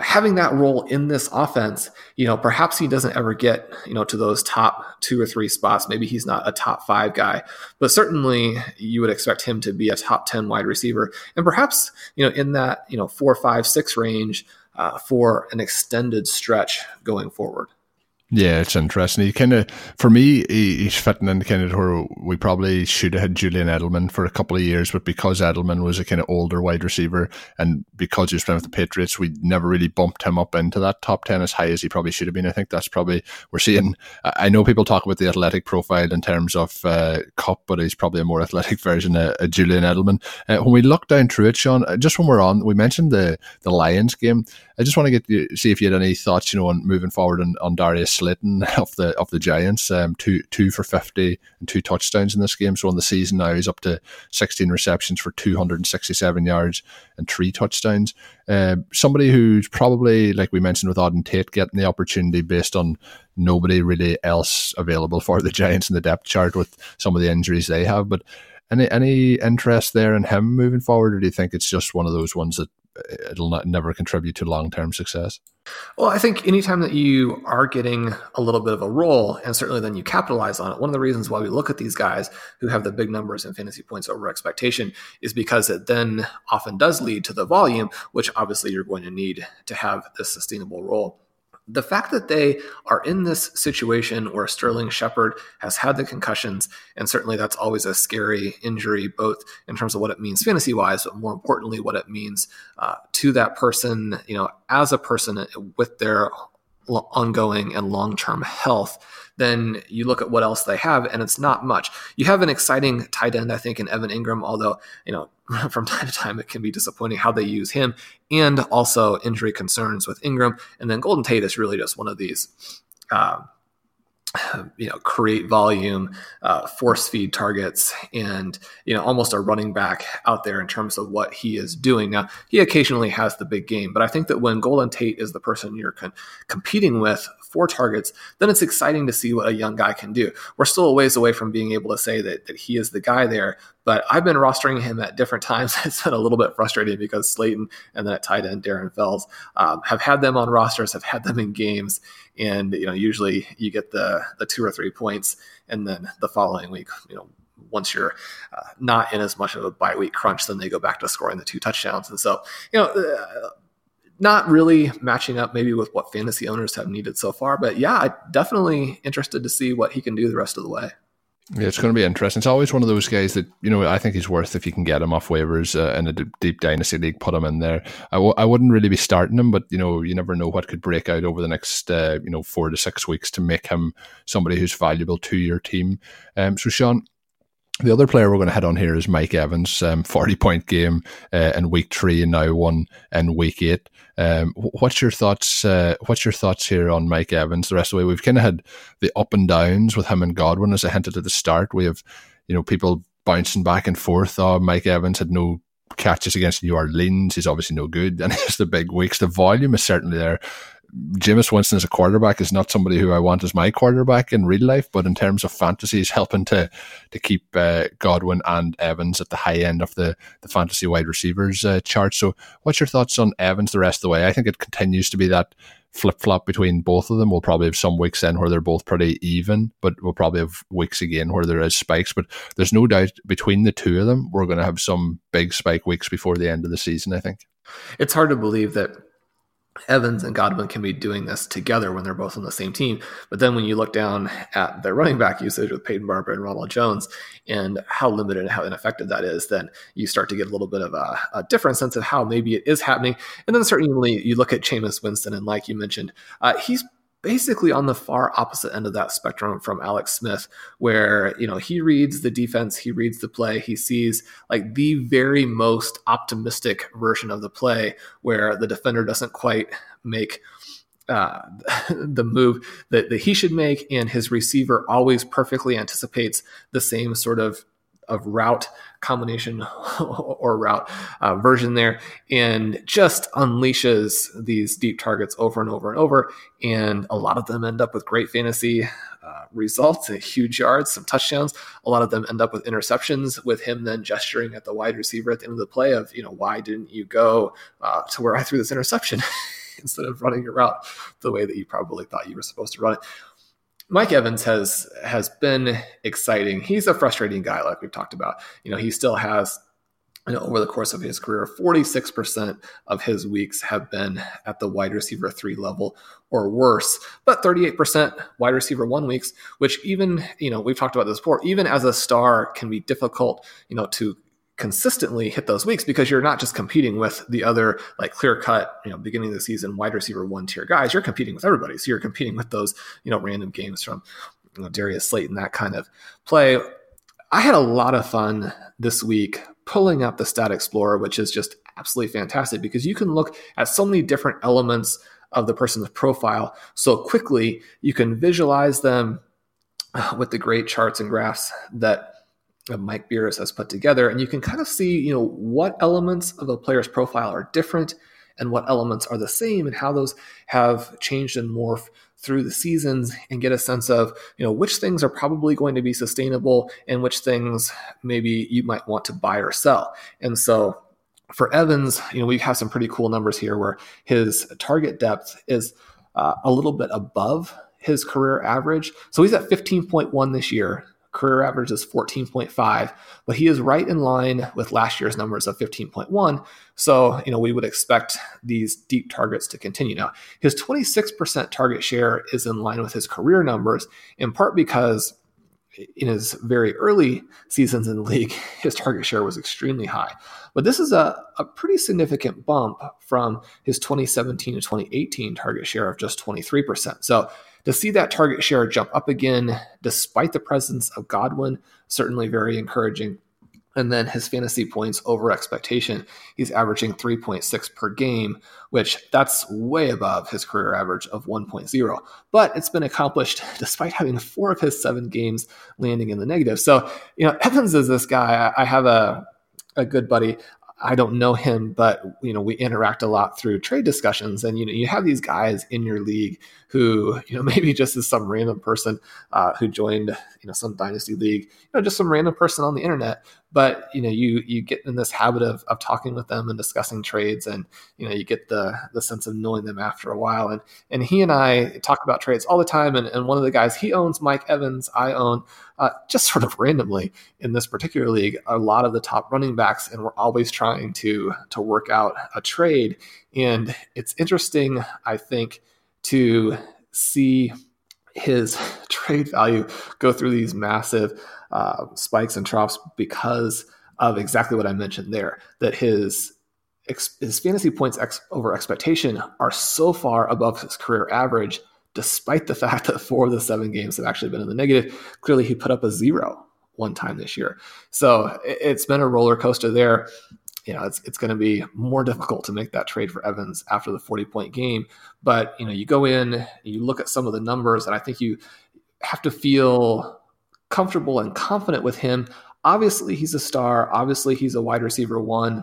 having that role in this offense, you know, perhaps he doesn't ever get, you know, to those top two or three spots. Maybe he's not a top five guy, but certainly you would expect him to be a top 10 wide receiver. And perhaps, you know, in that, you know, four, five, six range uh, for an extended stretch going forward. Yeah, it's interesting. He kind of, for me, he's fitting in kind of where we probably should have had Julian Edelman for a couple of years, but because Edelman was a kind of older wide receiver and because he was playing with the Patriots, we never really bumped him up into that top 10 as high as he probably should have been. I think that's probably, we're seeing, I know people talk about the athletic profile in terms of uh, Kupp, but he's probably a more athletic (laughs) version of, of Julian Edelman. Uh, when we look down through it, Sean, uh, just when we're on, we mentioned the, the Lions game. I just want to get see if you had any thoughts, you know, on moving forward on, on Darius Slayton (laughs) of the of the Giants. Um, two two for fifty and two touchdowns in this game. So on the season now he's up to sixteen receptions for two hundred and sixty seven yards and three touchdowns. Uh, somebody who's probably like we mentioned with Auden Tate getting the opportunity based on nobody really else available for the Giants in the depth chart with some of the injuries they have, but. Any any interest there in him moving forward, or do you think it's just one of those ones that it'll not, never contribute to long term success? Well, I think anytime that you are getting a little bit of a role, and certainly then you capitalize on it, one of the reasons why we look at these guys who have the big numbers and fantasy points over expectation is because it then often does lead to the volume, which obviously you're going to need to have this sustainable role the fact that they are in this situation where Sterling Shepard has had the concussions, and certainly that's always a scary injury, both in terms of what it means fantasy wise, but more importantly, what it means uh, to that person, you know, as a person with their ongoing and long term health then you look at what else they have, and it's not much. You have an exciting tight end, I think, in Evan Engram, although, you know, (laughs) from time to time it can be disappointing how they use him, and also injury concerns with Engram. And then Golden Tate is really just one of these. Uh, (sighs) you know, create volume, uh, force feed targets, and you know, almost a running back out there in terms of what he is doing. Now, he occasionally has the big game, but I think that when Golden Tate is the person you're con- competing with for targets, then it's exciting to see what a young guy can do. We're still a ways away from being able to say that, that he is the guy there, but I've been rostering him at different times. (laughs) it's been a little bit frustrating because Slayton and then at tight end Darren Fells um, have had them on rosters, have had them in games, and you know usually you get the the two or three points, and then the following week, you know once you're uh, not in as much of a bye week crunch, then they go back to scoring the two touchdowns. And so, you know, uh, not really matching up maybe with what fantasy owners have needed so far, but yeah, definitely interested to see what he can do the rest of the way. Yeah, it's going to be interesting. It's always one of those guys that you know I think he's worth if you can get him off waivers uh, in a d- deep dynasty league, put him in there. I w- I wouldn't really be starting him, but you know you never know what could break out over the next uh, you know four to six weeks to make him somebody who's valuable to your team. Um, so Sean, the other player we're going to head on here is Mike Evans, um, 40 point game uh, in week three and now one in week eight. Um, what's your thoughts? Uh, what's your thoughts here on Mike Evans? The rest of the way, we've kind of had the up and downs with him and Godwin, as I hinted at the start. We have, you know, people bouncing back and forth. Oh, Mike Evans had no catches against New Orleans. He's obviously no good, (laughs) and it's the big weeks. The volume is certainly there. Jameis Winston as a quarterback is not somebody who I want as my quarterback in real life, but in terms of fantasy, he's helping to to keep uh, Godwin and Evans at the high end of the the fantasy wide receivers uh, chart. So, what's your thoughts on Evans the rest of the way? I think it continues to be that flip flop between both of them. We'll probably have some weeks in where they're both pretty even, but we'll probably have weeks again where there is spikes. But there's no doubt between the two of them, we're going to have some big spike weeks before the end of the season. I think it's hard to believe that Evans and Godwin can be doing this together when they're both on the same team. But then when you look down at their running back usage with Peyton Barber and Ronald Jones and how limited and how ineffective that is, then you start to get a little bit of a, a different sense of how maybe it is happening. And then certainly you look at Jameis Winston, and like you mentioned, uh, he's basically on the far opposite end of that spectrum from Alex Smith, where you know he reads the defense, he reads the play, he sees like the very most optimistic version of the play, where the defender doesn't quite make uh, (laughs) the move that, that he should make, and his receiver always perfectly anticipates the same sort of of route combination (laughs) or route uh, version there and just unleashes these deep targets over and over and over. And a lot of them end up with great fantasy uh, results huge yards some touchdowns. A lot of them end up with interceptions with him then gesturing at the wide receiver at the end of the play of you know why didn't you go uh, to where i threw this interception (laughs) instead of running your route the way that you probably thought you were supposed to run it Mike Evans has has been exciting. He's a frustrating guy, like we've talked about. You know, he still has you know, over the course of his career, 46% of his weeks have been at the wide receiver three level or worse, but 38% wide receiver one weeks, which even, you know, we've talked about this before, even as a star can be difficult, you know, to consistently hit those weeks because you're not just competing with the other like clear cut, you know, beginning of the season wide receiver one tier guys. You're competing with everybody. So you're competing with those, you know, random games from you know, Darius Slayton, that kind of play. I had a lot of fun this week pulling up the Stat Explorer, which is just absolutely fantastic because you can look at so many different elements of the person's profile so quickly. You can visualize them with the great charts and graphs that Mike Beers has put together, and you can kind of see, you know, what elements of a player's profile are different and what elements are the same, and how those have changed and morphed through the seasons, and get a sense of, you know, which things are probably going to be sustainable and which things maybe you might want to buy or sell. And so, for Evans, you know, we have some pretty cool numbers here where his target depth is uh, a little bit above his career average. So he's at 15.1 this year career average is 14.5, but he is right in line with last year's numbers of 15.1. So, you know, we would expect these deep targets to continue. Now, his 26% target share is in line with his career numbers, in part because in his very early seasons in the league, (laughs) his target share was extremely high. But this is a, a pretty significant bump from his 2017 to 2018 target share of just 23%. So to see that target share jump up again, despite the presence of Godwin, certainly very encouraging. And then his fantasy points over expectation, he's averaging 3.6 per game, which that's way above his career average of 1.0. But it's been accomplished (laughs) despite having four of his seven games landing in the negative. So, you know, Evans is this guy. I have a, a good buddy. I don't know him, but you know we interact a lot through trade discussions, and you know you have these guys in your league who you know (laughs) maybe just is some random person uh, who joined you know some dynasty league, you know just some random person on the internet, but you know, you you get in this habit of of talking with them and discussing trades, and you know, you get the the sense of knowing them after a while. And and he and I talk about trades all the time. And, and one of the guys he owns Mike Evans, I own uh, just (laughs) sort of randomly in this particular league, a lot of the top running backs, and we're always trying to to work out a trade. And it's interesting, I think, to see his (laughs) trade value go through these massive uh, spikes and troughs because of exactly what I mentioned there. That his his fantasy points ex- over expectation are so far above his career average, despite the (laughs) fact that four of the seven games have actually been in the negative. Clearly, he put up a zero one time this year. So it's been a roller coaster there you know, it's it's going to be more difficult to make that trade for Evans after the 40 point game. But you know, you go in, you look at some of the numbers, and I think you have to feel comfortable and confident with him. Obviously, he's a star. Obviously, he's a wide receiver one.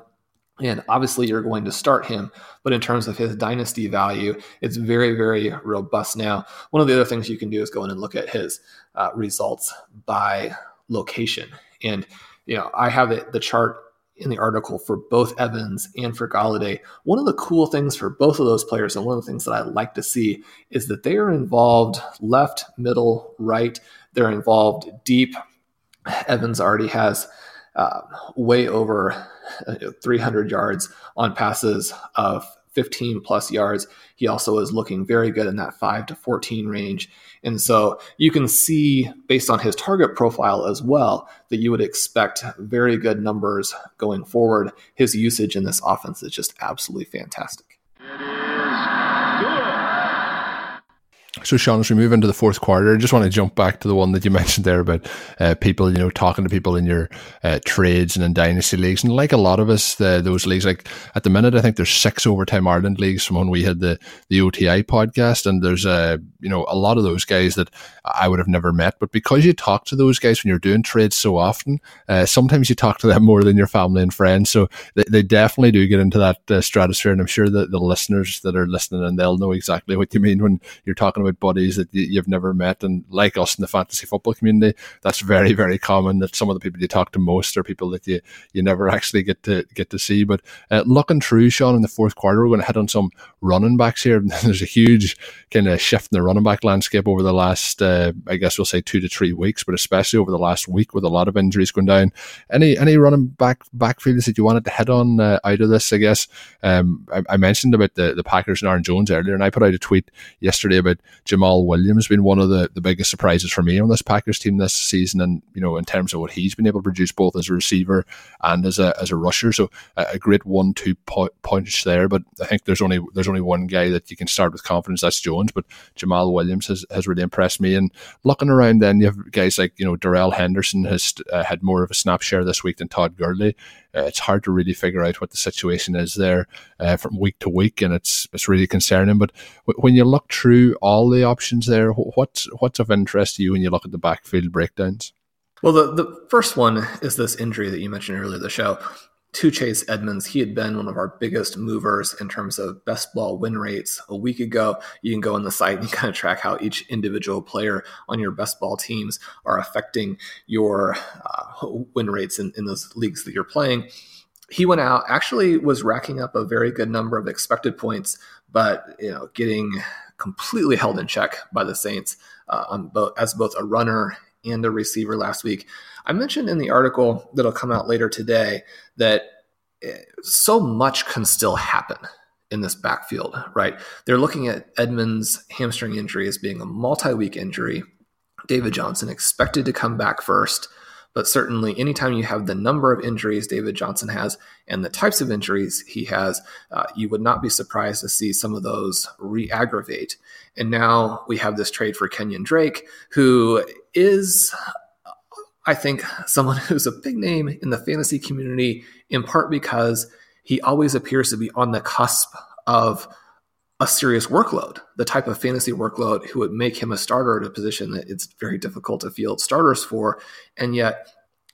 And obviously, you're going to start him. But in terms of his dynasty value, it's very, very robust now. One of the other things you can do is go in and look at his uh, results by location. And, you know, I have it, the chart in the article for both Evans and for Golladay. One of the cool things for both of those players, and one of the things that I like to see, is that they are involved left, middle, right. They're involved deep. Evans already has uh, way over uh, 300 yards on passes of 15 plus yards. He also is looking very good in that 5 to 14 range. And so you can see, based on his target profile as well, that you would expect very good numbers going forward. His usage in this offense is just absolutely fantastic. So, Sean, as we move into the fourth quarter, I just want to jump back to the one that you (laughs) mentioned there about uh, people, you know, talking to people in your uh, trades and in dynasty leagues. And like a lot of us, the, those leagues, like at the minute, I think there's six Overtime Ireland leagues from when we had the, the OTI podcast. And there's, uh, you know, a lot of those guys that I would have never met. But because you talk to those guys when you're doing trades so often, uh, sometimes you talk to them (laughs) more than your family and friends. So they, they definitely do get into that uh, stratosphere. And I'm sure that the listeners that are listening and they'll know exactly what you mean when you're talking about buddies that you've never met. And like us in the fantasy football community, that's very, very common that some of the people you talk to most are people that you, you never actually get to get to see. But uh, looking through, Sean, in the fourth quarter, we're going to hit on some running backs here. (laughs) There's a huge kind of shift in the running back landscape over the last, uh, I guess we'll say two to three weeks, but especially over the last week with a lot of injuries going down. Any any running back backfields that you wanted to hit on uh, out of this? I guess um, I, I, mentioned about the, the Packers and Aaron Jones earlier, and I put out a tweet yesterday about Jamaal Williams been one of the, the biggest surprises for me on this Packers team this season, and you know in terms of what he's been able to produce both as a receiver and as a as a rusher. So a, a great one two punch there. But I think there's only there's only one guy that you can start with confidence. That's Jones, but Jamaal Williams has, has really impressed me. And looking around, then you have guys like you know Darrell Henderson has uh, had more of a snap share this week than Todd Gurley. Uh, it's hard to really figure out what the situation is there uh, from week to week, and it's it's really concerning. But w- when you look through all the options there, what's what's of interest to you when you look at the backfield breakdowns? Well, the, the first one is this injury that you mentioned earlier in the show to Chase Edmonds. He had been one of our biggest movers in terms of best ball win rates a week ago. You can go on the site and (laughs) kind of track how each individual player on your best ball teams are affecting your uh, win rates in, in those leagues that you're playing. He went out, actually was racking up a very good number of expected points, but you know, getting completely held in check by the Saints uh, on both, as both a runner and a receiver last week. I mentioned in the article that'll come out later today that eh, so much can still happen in this backfield, right? They're looking at Edmonds' hamstring injury as being a multi week injury. David Johnson expected to come back first, but certainly anytime you have the number of injuries David Johnson has and the types of injuries he has, uh, you would not be surprised to see some of those re aggravate. And now we have this trade for Kenyon Drake, who is I think someone (laughs) who's a big name in the fantasy community, in part because he always appears to be on the cusp of a serious workload, the type of fantasy workload who would make him a starter at a position that it's very difficult to field starters for. And yet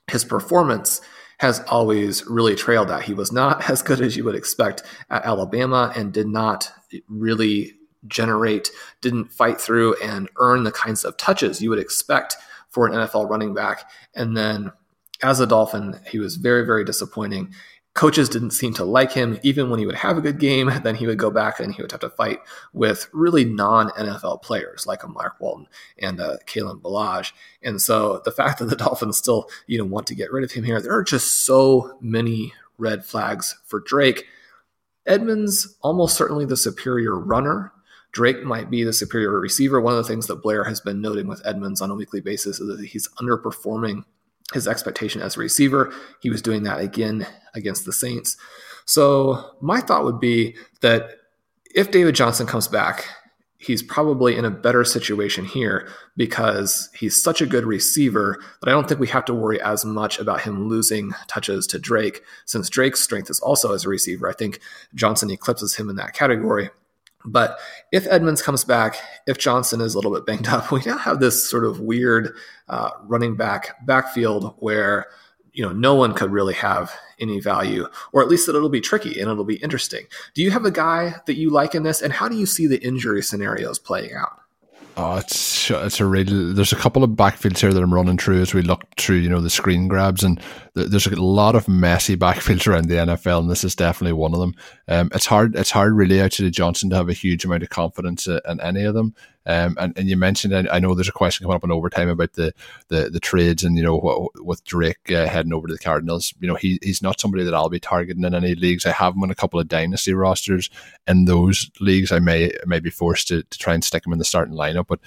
his performance has always really trailed that. He was not (laughs) as good as you would expect at Alabama and did not really generate, didn't fight through and earn the kinds of touches you would expect for an NFL running back. And then as a Dolphin, he was very, very disappointing. Coaches didn't seem to like him. Even when he would have a good game, then he would go back and he would have to fight with really non NFL players like a Mark Walton and uh, Kalen Ballage. And so the fact that the Dolphins still, you know, want to get rid of him here, there are just so many red flags for Drake. Edmonds almost certainly the superior runner. Drake might be the superior receiver. One of the things that Blair has been noting with Edmonds on a weekly basis is that he's underperforming his expectation as a receiver. He was doing that again against the Saints. So my thought would be that if David Johnson comes back, he's probably in a better situation here because he's such a good receiver that I don't think we have to worry as much about him losing touches to Drake. Since Drake's strength is also as a receiver, I think Johnson eclipses him in that category. But if Edmonds comes back, if Johnson is a little bit banged up, (laughs) we now have this sort of weird uh, running back backfield where you know no one could really have any value, or at least that it'll be tricky and it'll be interesting. Do you have a guy that you like in this, and how do you see the injury scenarios playing out? Oh, it's it's a real. There's a couple of backfields here that I'm running through as we look through, you know, the screen grabs, and there's a lot of messy (laughs) backfields around the NFL, and this is definitely one of them. Um, it's hard. It's hard, really, actually, Johnson to have a huge amount of confidence in any of them. Um, and, and you mentioned, I know there's a question coming up in overtime about the, the, the trades and, you know, what, with Drake uh, heading over to the Cardinals. You know, he, he's not somebody that I'll be targeting in any leagues. I have him in a couple of dynasty rosters. In those leagues, I may, may be forced to, to try and stick him in the starting lineup. But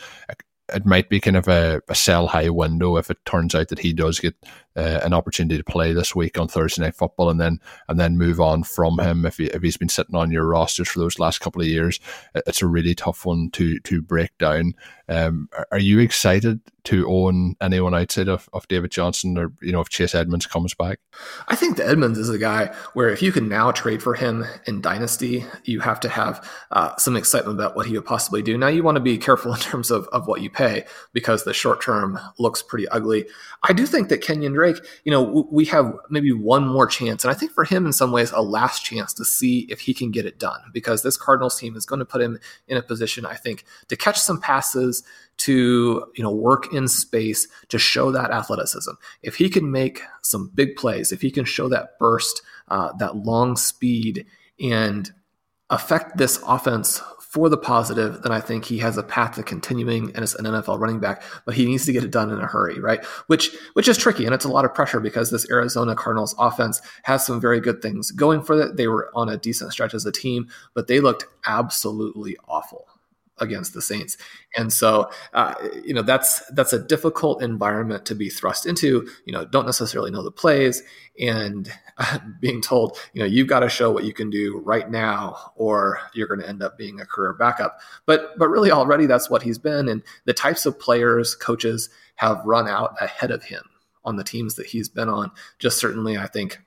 it might be kind of a, a sell high window if it turns out that he does get uh, an opportunity to play this week on Thursday night football and then and then move on from him if he if he's been sitting on your rosters for those last couple of years. It's a really tough one to to break down. Um, are you excited to own anyone outside of, of David Johnson or you know if Chase Edmonds comes back? I think the Edmonds is a guy where if you can now trade for him in dynasty you have to have uh, some excitement about what he would possibly do. Now you want to be careful (laughs) in terms of, of what you pay because the short term looks pretty ugly. I do think that Kenyon Drake, you know, we have maybe one more chance. And I think for him, in some ways, a last chance to see if he can get it done because this Cardinals team is going to put him in a position, I think, to catch some passes, to you know work in space to show that athleticism if he can make some big plays if he can show that burst uh, that long speed and affect this offense for the positive, then I think he has a path to continuing and as an NFL running back, but he needs to get it done in a hurry, right? Which which is tricky and it's a lot of pressure because this Arizona Cardinals offense has some very good things going for it. They were on a decent stretch as a team, but they looked absolutely awful against the Saints. And so, uh, you know, that's that's a difficult environment to be thrust into. You know, don't necessarily know the plays, and uh, being told, you know, you've got to show what you can do right now, or you're going to end up being a career backup. But but really, already that's what he's been, and the types of players coaches have run out ahead of him on the teams that he's been on. Just certainly, I think,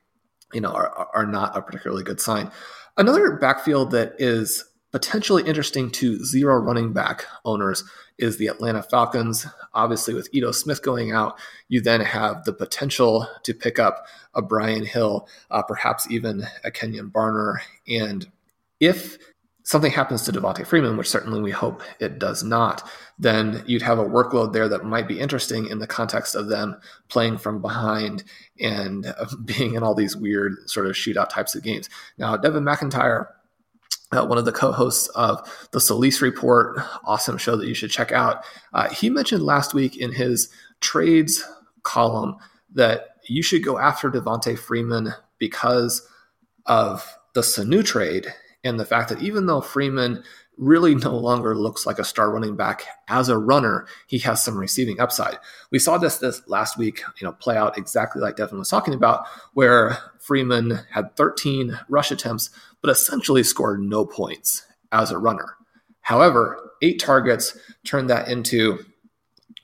you know, are are not a particularly good sign. Another backfield that is potentially interesting to zero running back owners is the Atlanta Falcons. Obviously, with Ito Smith going out, you then have the potential to pick up a Brian Hill, uh, perhaps even a Kenjon Barner. And if something happens to Devonta Freeman, which certainly we hope it does not, then you'd have a workload there that might be interesting in the context of them playing from behind and (laughs) being in all these weird sort of shootout types of games. Now, Devin McIntyre uh, one of the co-hosts of the Solis Report, awesome show that you should check out. Uh, he mentioned last week in his trades column that you should go after Devonta Freeman because of the Sanu trade and the fact that even though Freeman really no longer looks like a star running back as a runner, he has some receiving upside. We saw this this last week, you know, play out exactly like Devin was talking about, where Freeman had 13 rush attempts, but essentially scored no points as a runner. However, eight targets turned that into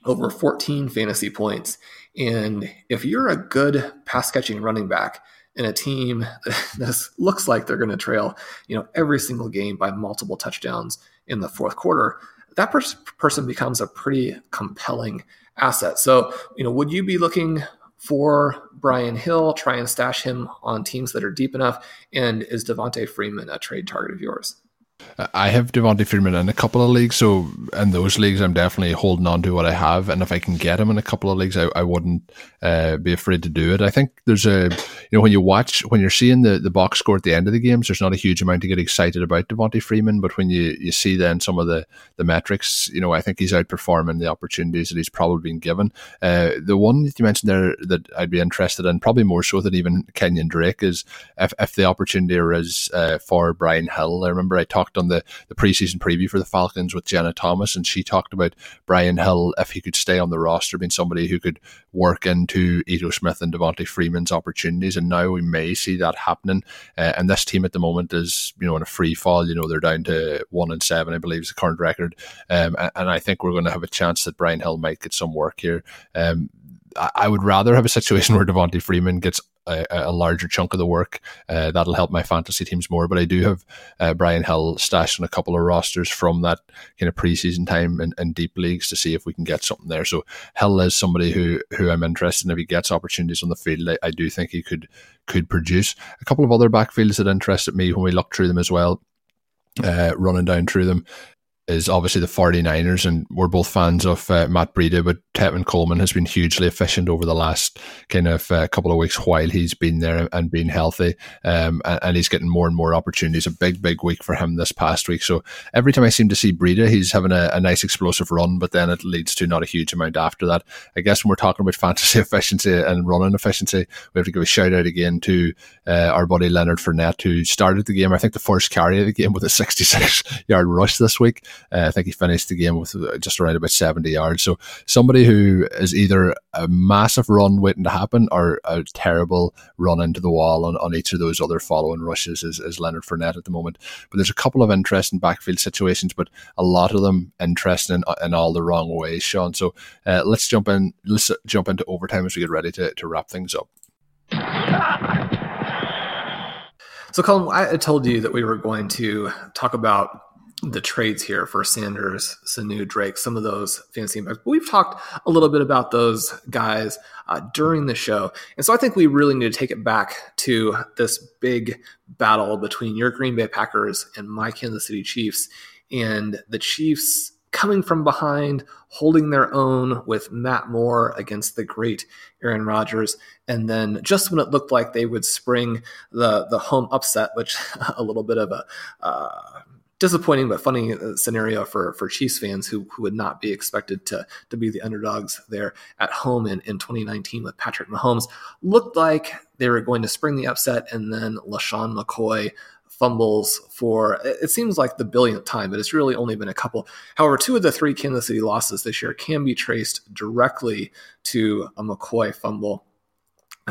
over 14 fantasy points. And if you're a good pass catching running back in a team (laughs) that looks like they're going to trail, you know, every single game by multiple touchdowns in the fourth quarter, that pers- person becomes a pretty compelling asset. So, you know, would you be looking for Brian Hill, try and stash him on teams that are deep enough. And is Devonta Freeman a trade target of yours? I have Devonta Freeman in a couple of leagues, so in those leagues, I'm definitely holding on to what I have, and if I can get him in a couple of leagues, I, I wouldn't uh, be afraid to do it. I think there's a, you know, when you watch, when you're seeing the, the box score at the end of the games, there's not a huge amount to get excited about Devonta Freeman, but when you, you see then some of the, the metrics, you know, I think he's outperforming the opportunities that he's probably been given. Uh, the one that you mentioned there that I'd be interested in, probably more so than even Kenyon Drake, is if, if the opportunity is uh, for Brian Hill. I remember I talked on the, the preseason preview for the Falcons with Jenna Thomas, and she talked about Brian Hill, if he could stay on the roster, being somebody who could work into Ito Smith and Devonta Freeman's opportunities. And now we may see that happening. Uh, and this team at the moment is, you know, in a free fall. You know, they're down to one and seven, I believe, is the current record. Um, and I think we're going to have a chance that Brian Hill might get some work here. Um, I would rather have a situation (laughs) where Devonta Freeman gets a, a, larger chunk of the work. Uh, that'll help my fantasy teams more. But I do have uh, Brian Hill stashed in a couple of rosters from that kind of preseason time and, in, deep leagues to see if we can get something there. So Hill is somebody who who I'm interested in. If he gets opportunities on the field, I, I do think he could could produce. A couple of other backfields that interested me when we looked through them as well. Uh, running down through them is obviously the 49ers, and we're both fans of uh, Matt Breida, but Tevin Coleman has been hugely efficient over the last kind of uh, couple of weeks while he's been there and been healthy, um, and, and, he's getting more and more opportunities. A big, big week for him this past week. So every time I seem to see Breida, he's having a, a nice explosive run, but then it leads to not a huge amount after that. I guess when we're talking about (laughs) fantasy efficiency and running efficiency, we have to give a shout out again to uh, our buddy Leonard Fournette, who started the game, I think the first carry of the game with a 66 (laughs) yard rush this week. Uh, I think he finished the game with uh, just around about 70 yards. So somebody who is either a massive run waiting to happen or a terrible run into the wall on, on each of those other following rushes is, is Leonard Fournette at the moment. But there's a couple of interesting backfield situations, but a lot of them interesting in, in all the wrong ways, Sean. So uh, let's jump in. Let's jump into overtime as we get ready to, to wrap things up. So, Colin, I told you that we were going to talk about the trades here for Sanders, Sanu, Drake, some of those fantasy impacts. But we've talked a little bit about those guys uh, during the show. And so I think we really need to take it back to this big battle between your Green Bay Packers and my Kansas City Chiefs. And the Chiefs coming from behind, holding their own with Matt Moore against the great Aaron Rodgers. And then just when it looked like they would spring the, the home upset, which (laughs) a little bit of a uh, disappointing but funny uh, scenario for for Chiefs fans who, who would not be expected to to be the underdogs there at home in, in 2019 with Patrick Mahomes. Looked like they were going to spring the upset, and then LeSean McCoy fumbles for it seems like the billionth time, but it's really only been a couple. However, two of the three Kansas City losses this year can be traced directly to a McCoy fumble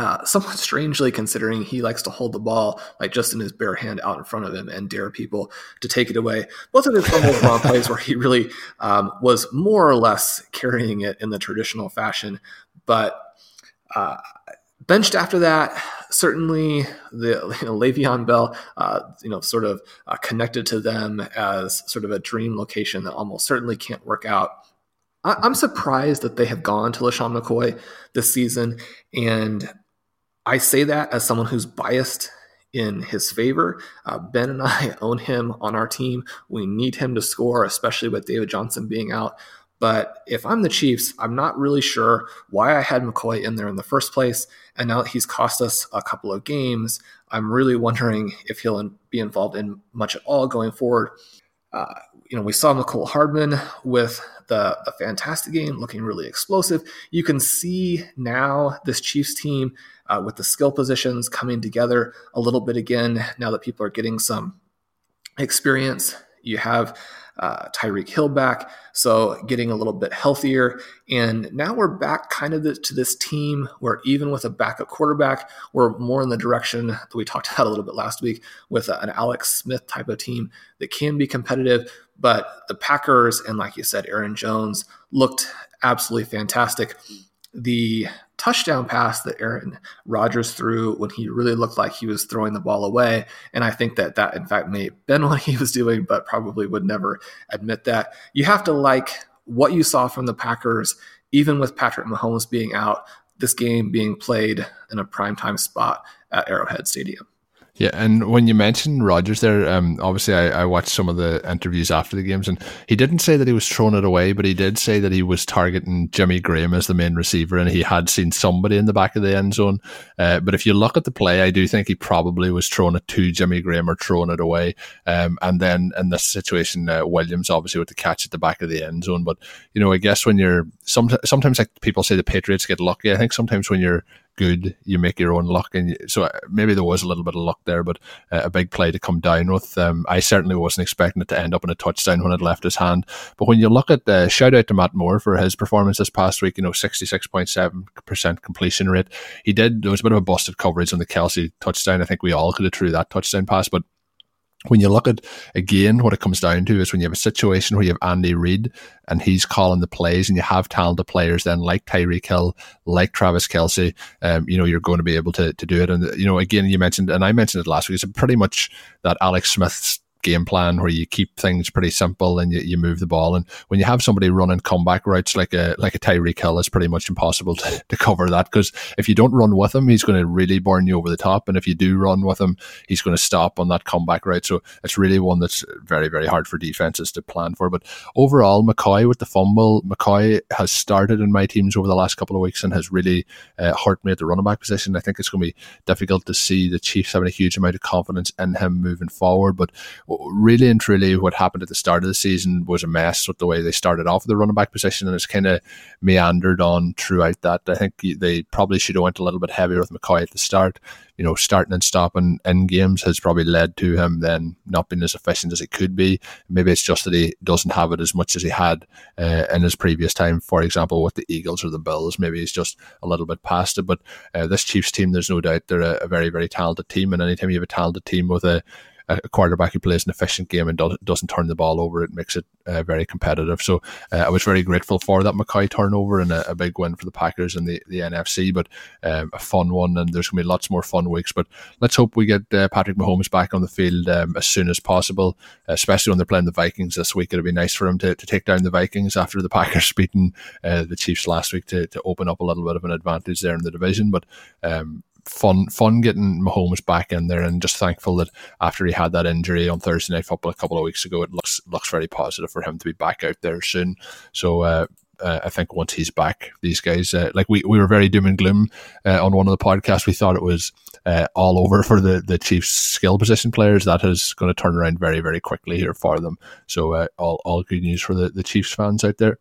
uh, (laughs) somewhat strangely, considering he likes to hold the ball like just in his bare hand out in front of him and dare people to take it away. Both of his were on plays where he really um, was more or less carrying it in the traditional fashion, but uh, benched after that. Certainly, the you know, Le'Veon Bell, uh, you know, sort of uh, connected to them as sort of a dream location that almost certainly can't work out. I'm surprised that they have gone to LeSean McCoy this season. And I say that as someone who's biased in his favor. Uh, ben and I (laughs) own him on our team. We need him to score, especially with David Johnson being out. But if I'm the Chiefs, I'm not really sure why I had McCoy in there in the first place. And now that he's cost us a couple of games, I'm really wondering if he'll be involved in much at all going forward. Uh, you know, we saw Mecole Hardman with the, the fantastic game, looking really explosive. You can see now this Chiefs team uh, with the skill positions coming together a little bit again now that people are getting some experience. You have uh, Tyreek Hill back, so getting a little bit healthier. And now we're back kind of to this team where even with a backup quarterback, we're more in the direction that we talked (laughs) about a little bit last week with an Alex Smith type of team that can be competitive. But the Packers and, like you said, Aaron Jones looked absolutely fantastic. The touchdown pass that Aaron Rodgers threw when he really looked like he was throwing the ball away. And I think that that, in fact, may have been (laughs) what he was doing, but probably would never admit that. You have to like what you saw from the Packers, even with Patrick Mahomes being out, this game being played in a primetime spot at Arrowhead Stadium. Yeah, and when you mentioned Rodgers there, um, obviously I, I, watched some of the interviews after the games, and he didn't say that he was throwing it away, but he did say that he was targeting Jimmy Graham as the main receiver, and he had seen somebody in the back of the end zone. Uh, but if you look at the play, I do think he probably was throwing it to Jimmy Graham or throwing it away. Um, and then in this situation, uh, Williams obviously with the catch at the back of the end zone. But you know, I guess when you're some, sometimes like people say the Patriots get lucky. I think sometimes when you're good, you make your own luck. And so uh, maybe there was a little bit of luck there, but uh, a big play to come down with. Um, I certainly wasn't expecting it to end up in a touchdown when it left his hand. But when you look at the shout out to Matt Moore for his performance this past week, you know, 66.7% completion rate. He did, there was a bit of a busted coverage on the Kelce touchdown. I think we all could have threw that touchdown pass, but when you look at again what it comes down to is when you have a situation where you have Andy Reid and he's calling the plays and you have talented players then like Tyreek Hill, like Travis Kelce, um, you know, you're going to be able to, to do it. And, you know, again, you mentioned, and I mentioned it last week, it's pretty much that Alex Smith's game plan where you keep things pretty simple and you, you move the ball. And when you have somebody running comeback routes like a like a Tyreek Hill, it's pretty much impossible (laughs) to, to cover that because if you don't run with him, he's going to really burn you over the top. And if you do run with him, he's going to stop on that comeback route. So it's really one that's very, very hard for defenses to plan for. But overall, McCoy with the fumble, McCoy has started in my teams over the last couple of weeks and has really uh, hurt me at the running back position. I think it's going to be difficult to see the Chiefs having a huge amount of confidence in him moving forward. But really and truly, what happened at the start of the season was a mess with the way they started off the running back position, and it's kind of meandered on throughout that. I think they probably should have went a little bit heavier with McCoy at the start. You know, starting and stopping in games has probably led to him then not being as efficient as he could be. Maybe it's just that he doesn't have it as much as he had uh, in his previous time. For example, with the Eagles or the Bills, maybe he's just a little bit past it. But uh, this Chiefs team, there's no doubt they're a, a very, very talented team, and anytime you have a talented team with a a quarterback who plays an efficient game and doesn't turn the ball over, it makes it uh, very competitive. So uh, I was very grateful for that McCoy turnover and a, a, big win for the Packers and the, the NFC, but um, a fun one. And there's going to be lots more fun weeks. But let's hope we get uh, Patrick Mahomes back on the field um, as soon as possible, especially when they're playing the Vikings this week. It'll be nice for him to, to take down the Vikings after the Packers (laughs) beating uh, the Chiefs last week to, to open up a little bit of an advantage there in the division. But um, fun fun getting Mahomes back in there and just thankful that after he had that injury on Thursday night football a couple of weeks ago, it looks looks very positive for him to be back out there soon. So uh, uh, I think once he's back, these guys uh, like we, we were very doom and gloom uh, on one of the podcasts. We thought it was uh, all over for the the Chiefs skill position players. That is going to turn around very very quickly here for them. So uh, all all good news for the the Chiefs fans out there.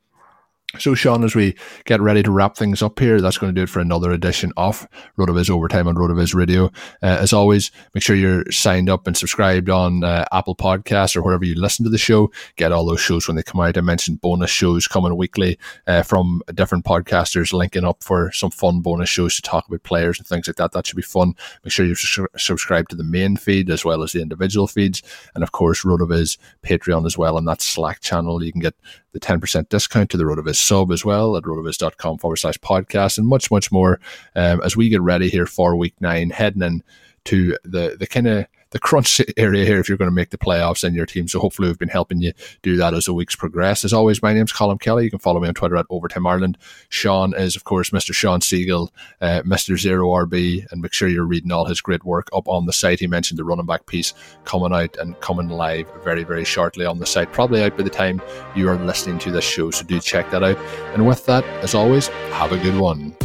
So, Sean, as we get ready to wrap things up here, that's going to do it for another edition of RotoViz Overtime on RotoViz Radio. Uh, as always, make sure you're signed up and subscribed on uh, Apple Podcasts or wherever you listen to the show. Get all those shows when they come out. I mentioned bonus shows coming weekly uh, from different podcasters linking up for some fun bonus shows to talk about players and things like that. That should be fun. Make sure you subscribe to the main feed as well as the individual feeds. And of course, RotoViz Patreon as well. And that Slack channel, you can get the 10% discount to the RotoViz sub as well at rotoviz.com forward slash podcast and much, much more um, as we get ready here for week nine, heading in to the, the kind of the crunch area here if you're going to make the playoffs in your team. So hopefully we've been helping you do that as the weeks progress. As always, my name's Colin Kelly. You can follow me on Twitter at Overtime Ireland. Sean is, of course, Mr. Sean Siegele, uh, Mr. Zero RB, and make sure you're reading all his great work up on the site. He mentioned the running back piece coming out and coming live very, very shortly on the site, probably out by the time you are listening to this show. So do check that out. And with that, as always, have a good one.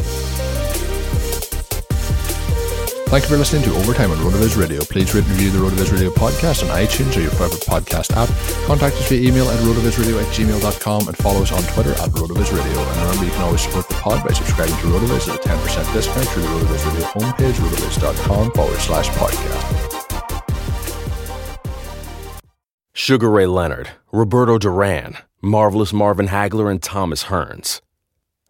Thank you for listening to Overtime on RotoViz Radio. Please rate and review the RotoViz Radio podcast on iTunes or your favorite podcast app. Contact us via email at rotovizradio at gmail.com and follow us on Twitter at RotoViz Radio. And remember, you can always support the pod by subscribing to RotoViz at a 10% discount through the RotoViz Radio homepage, rotoviz.com forward slash podcast. Sugar Ray Leonard, Roberto Duran, Marvelous Marvin Hagler, and Thomas Hearns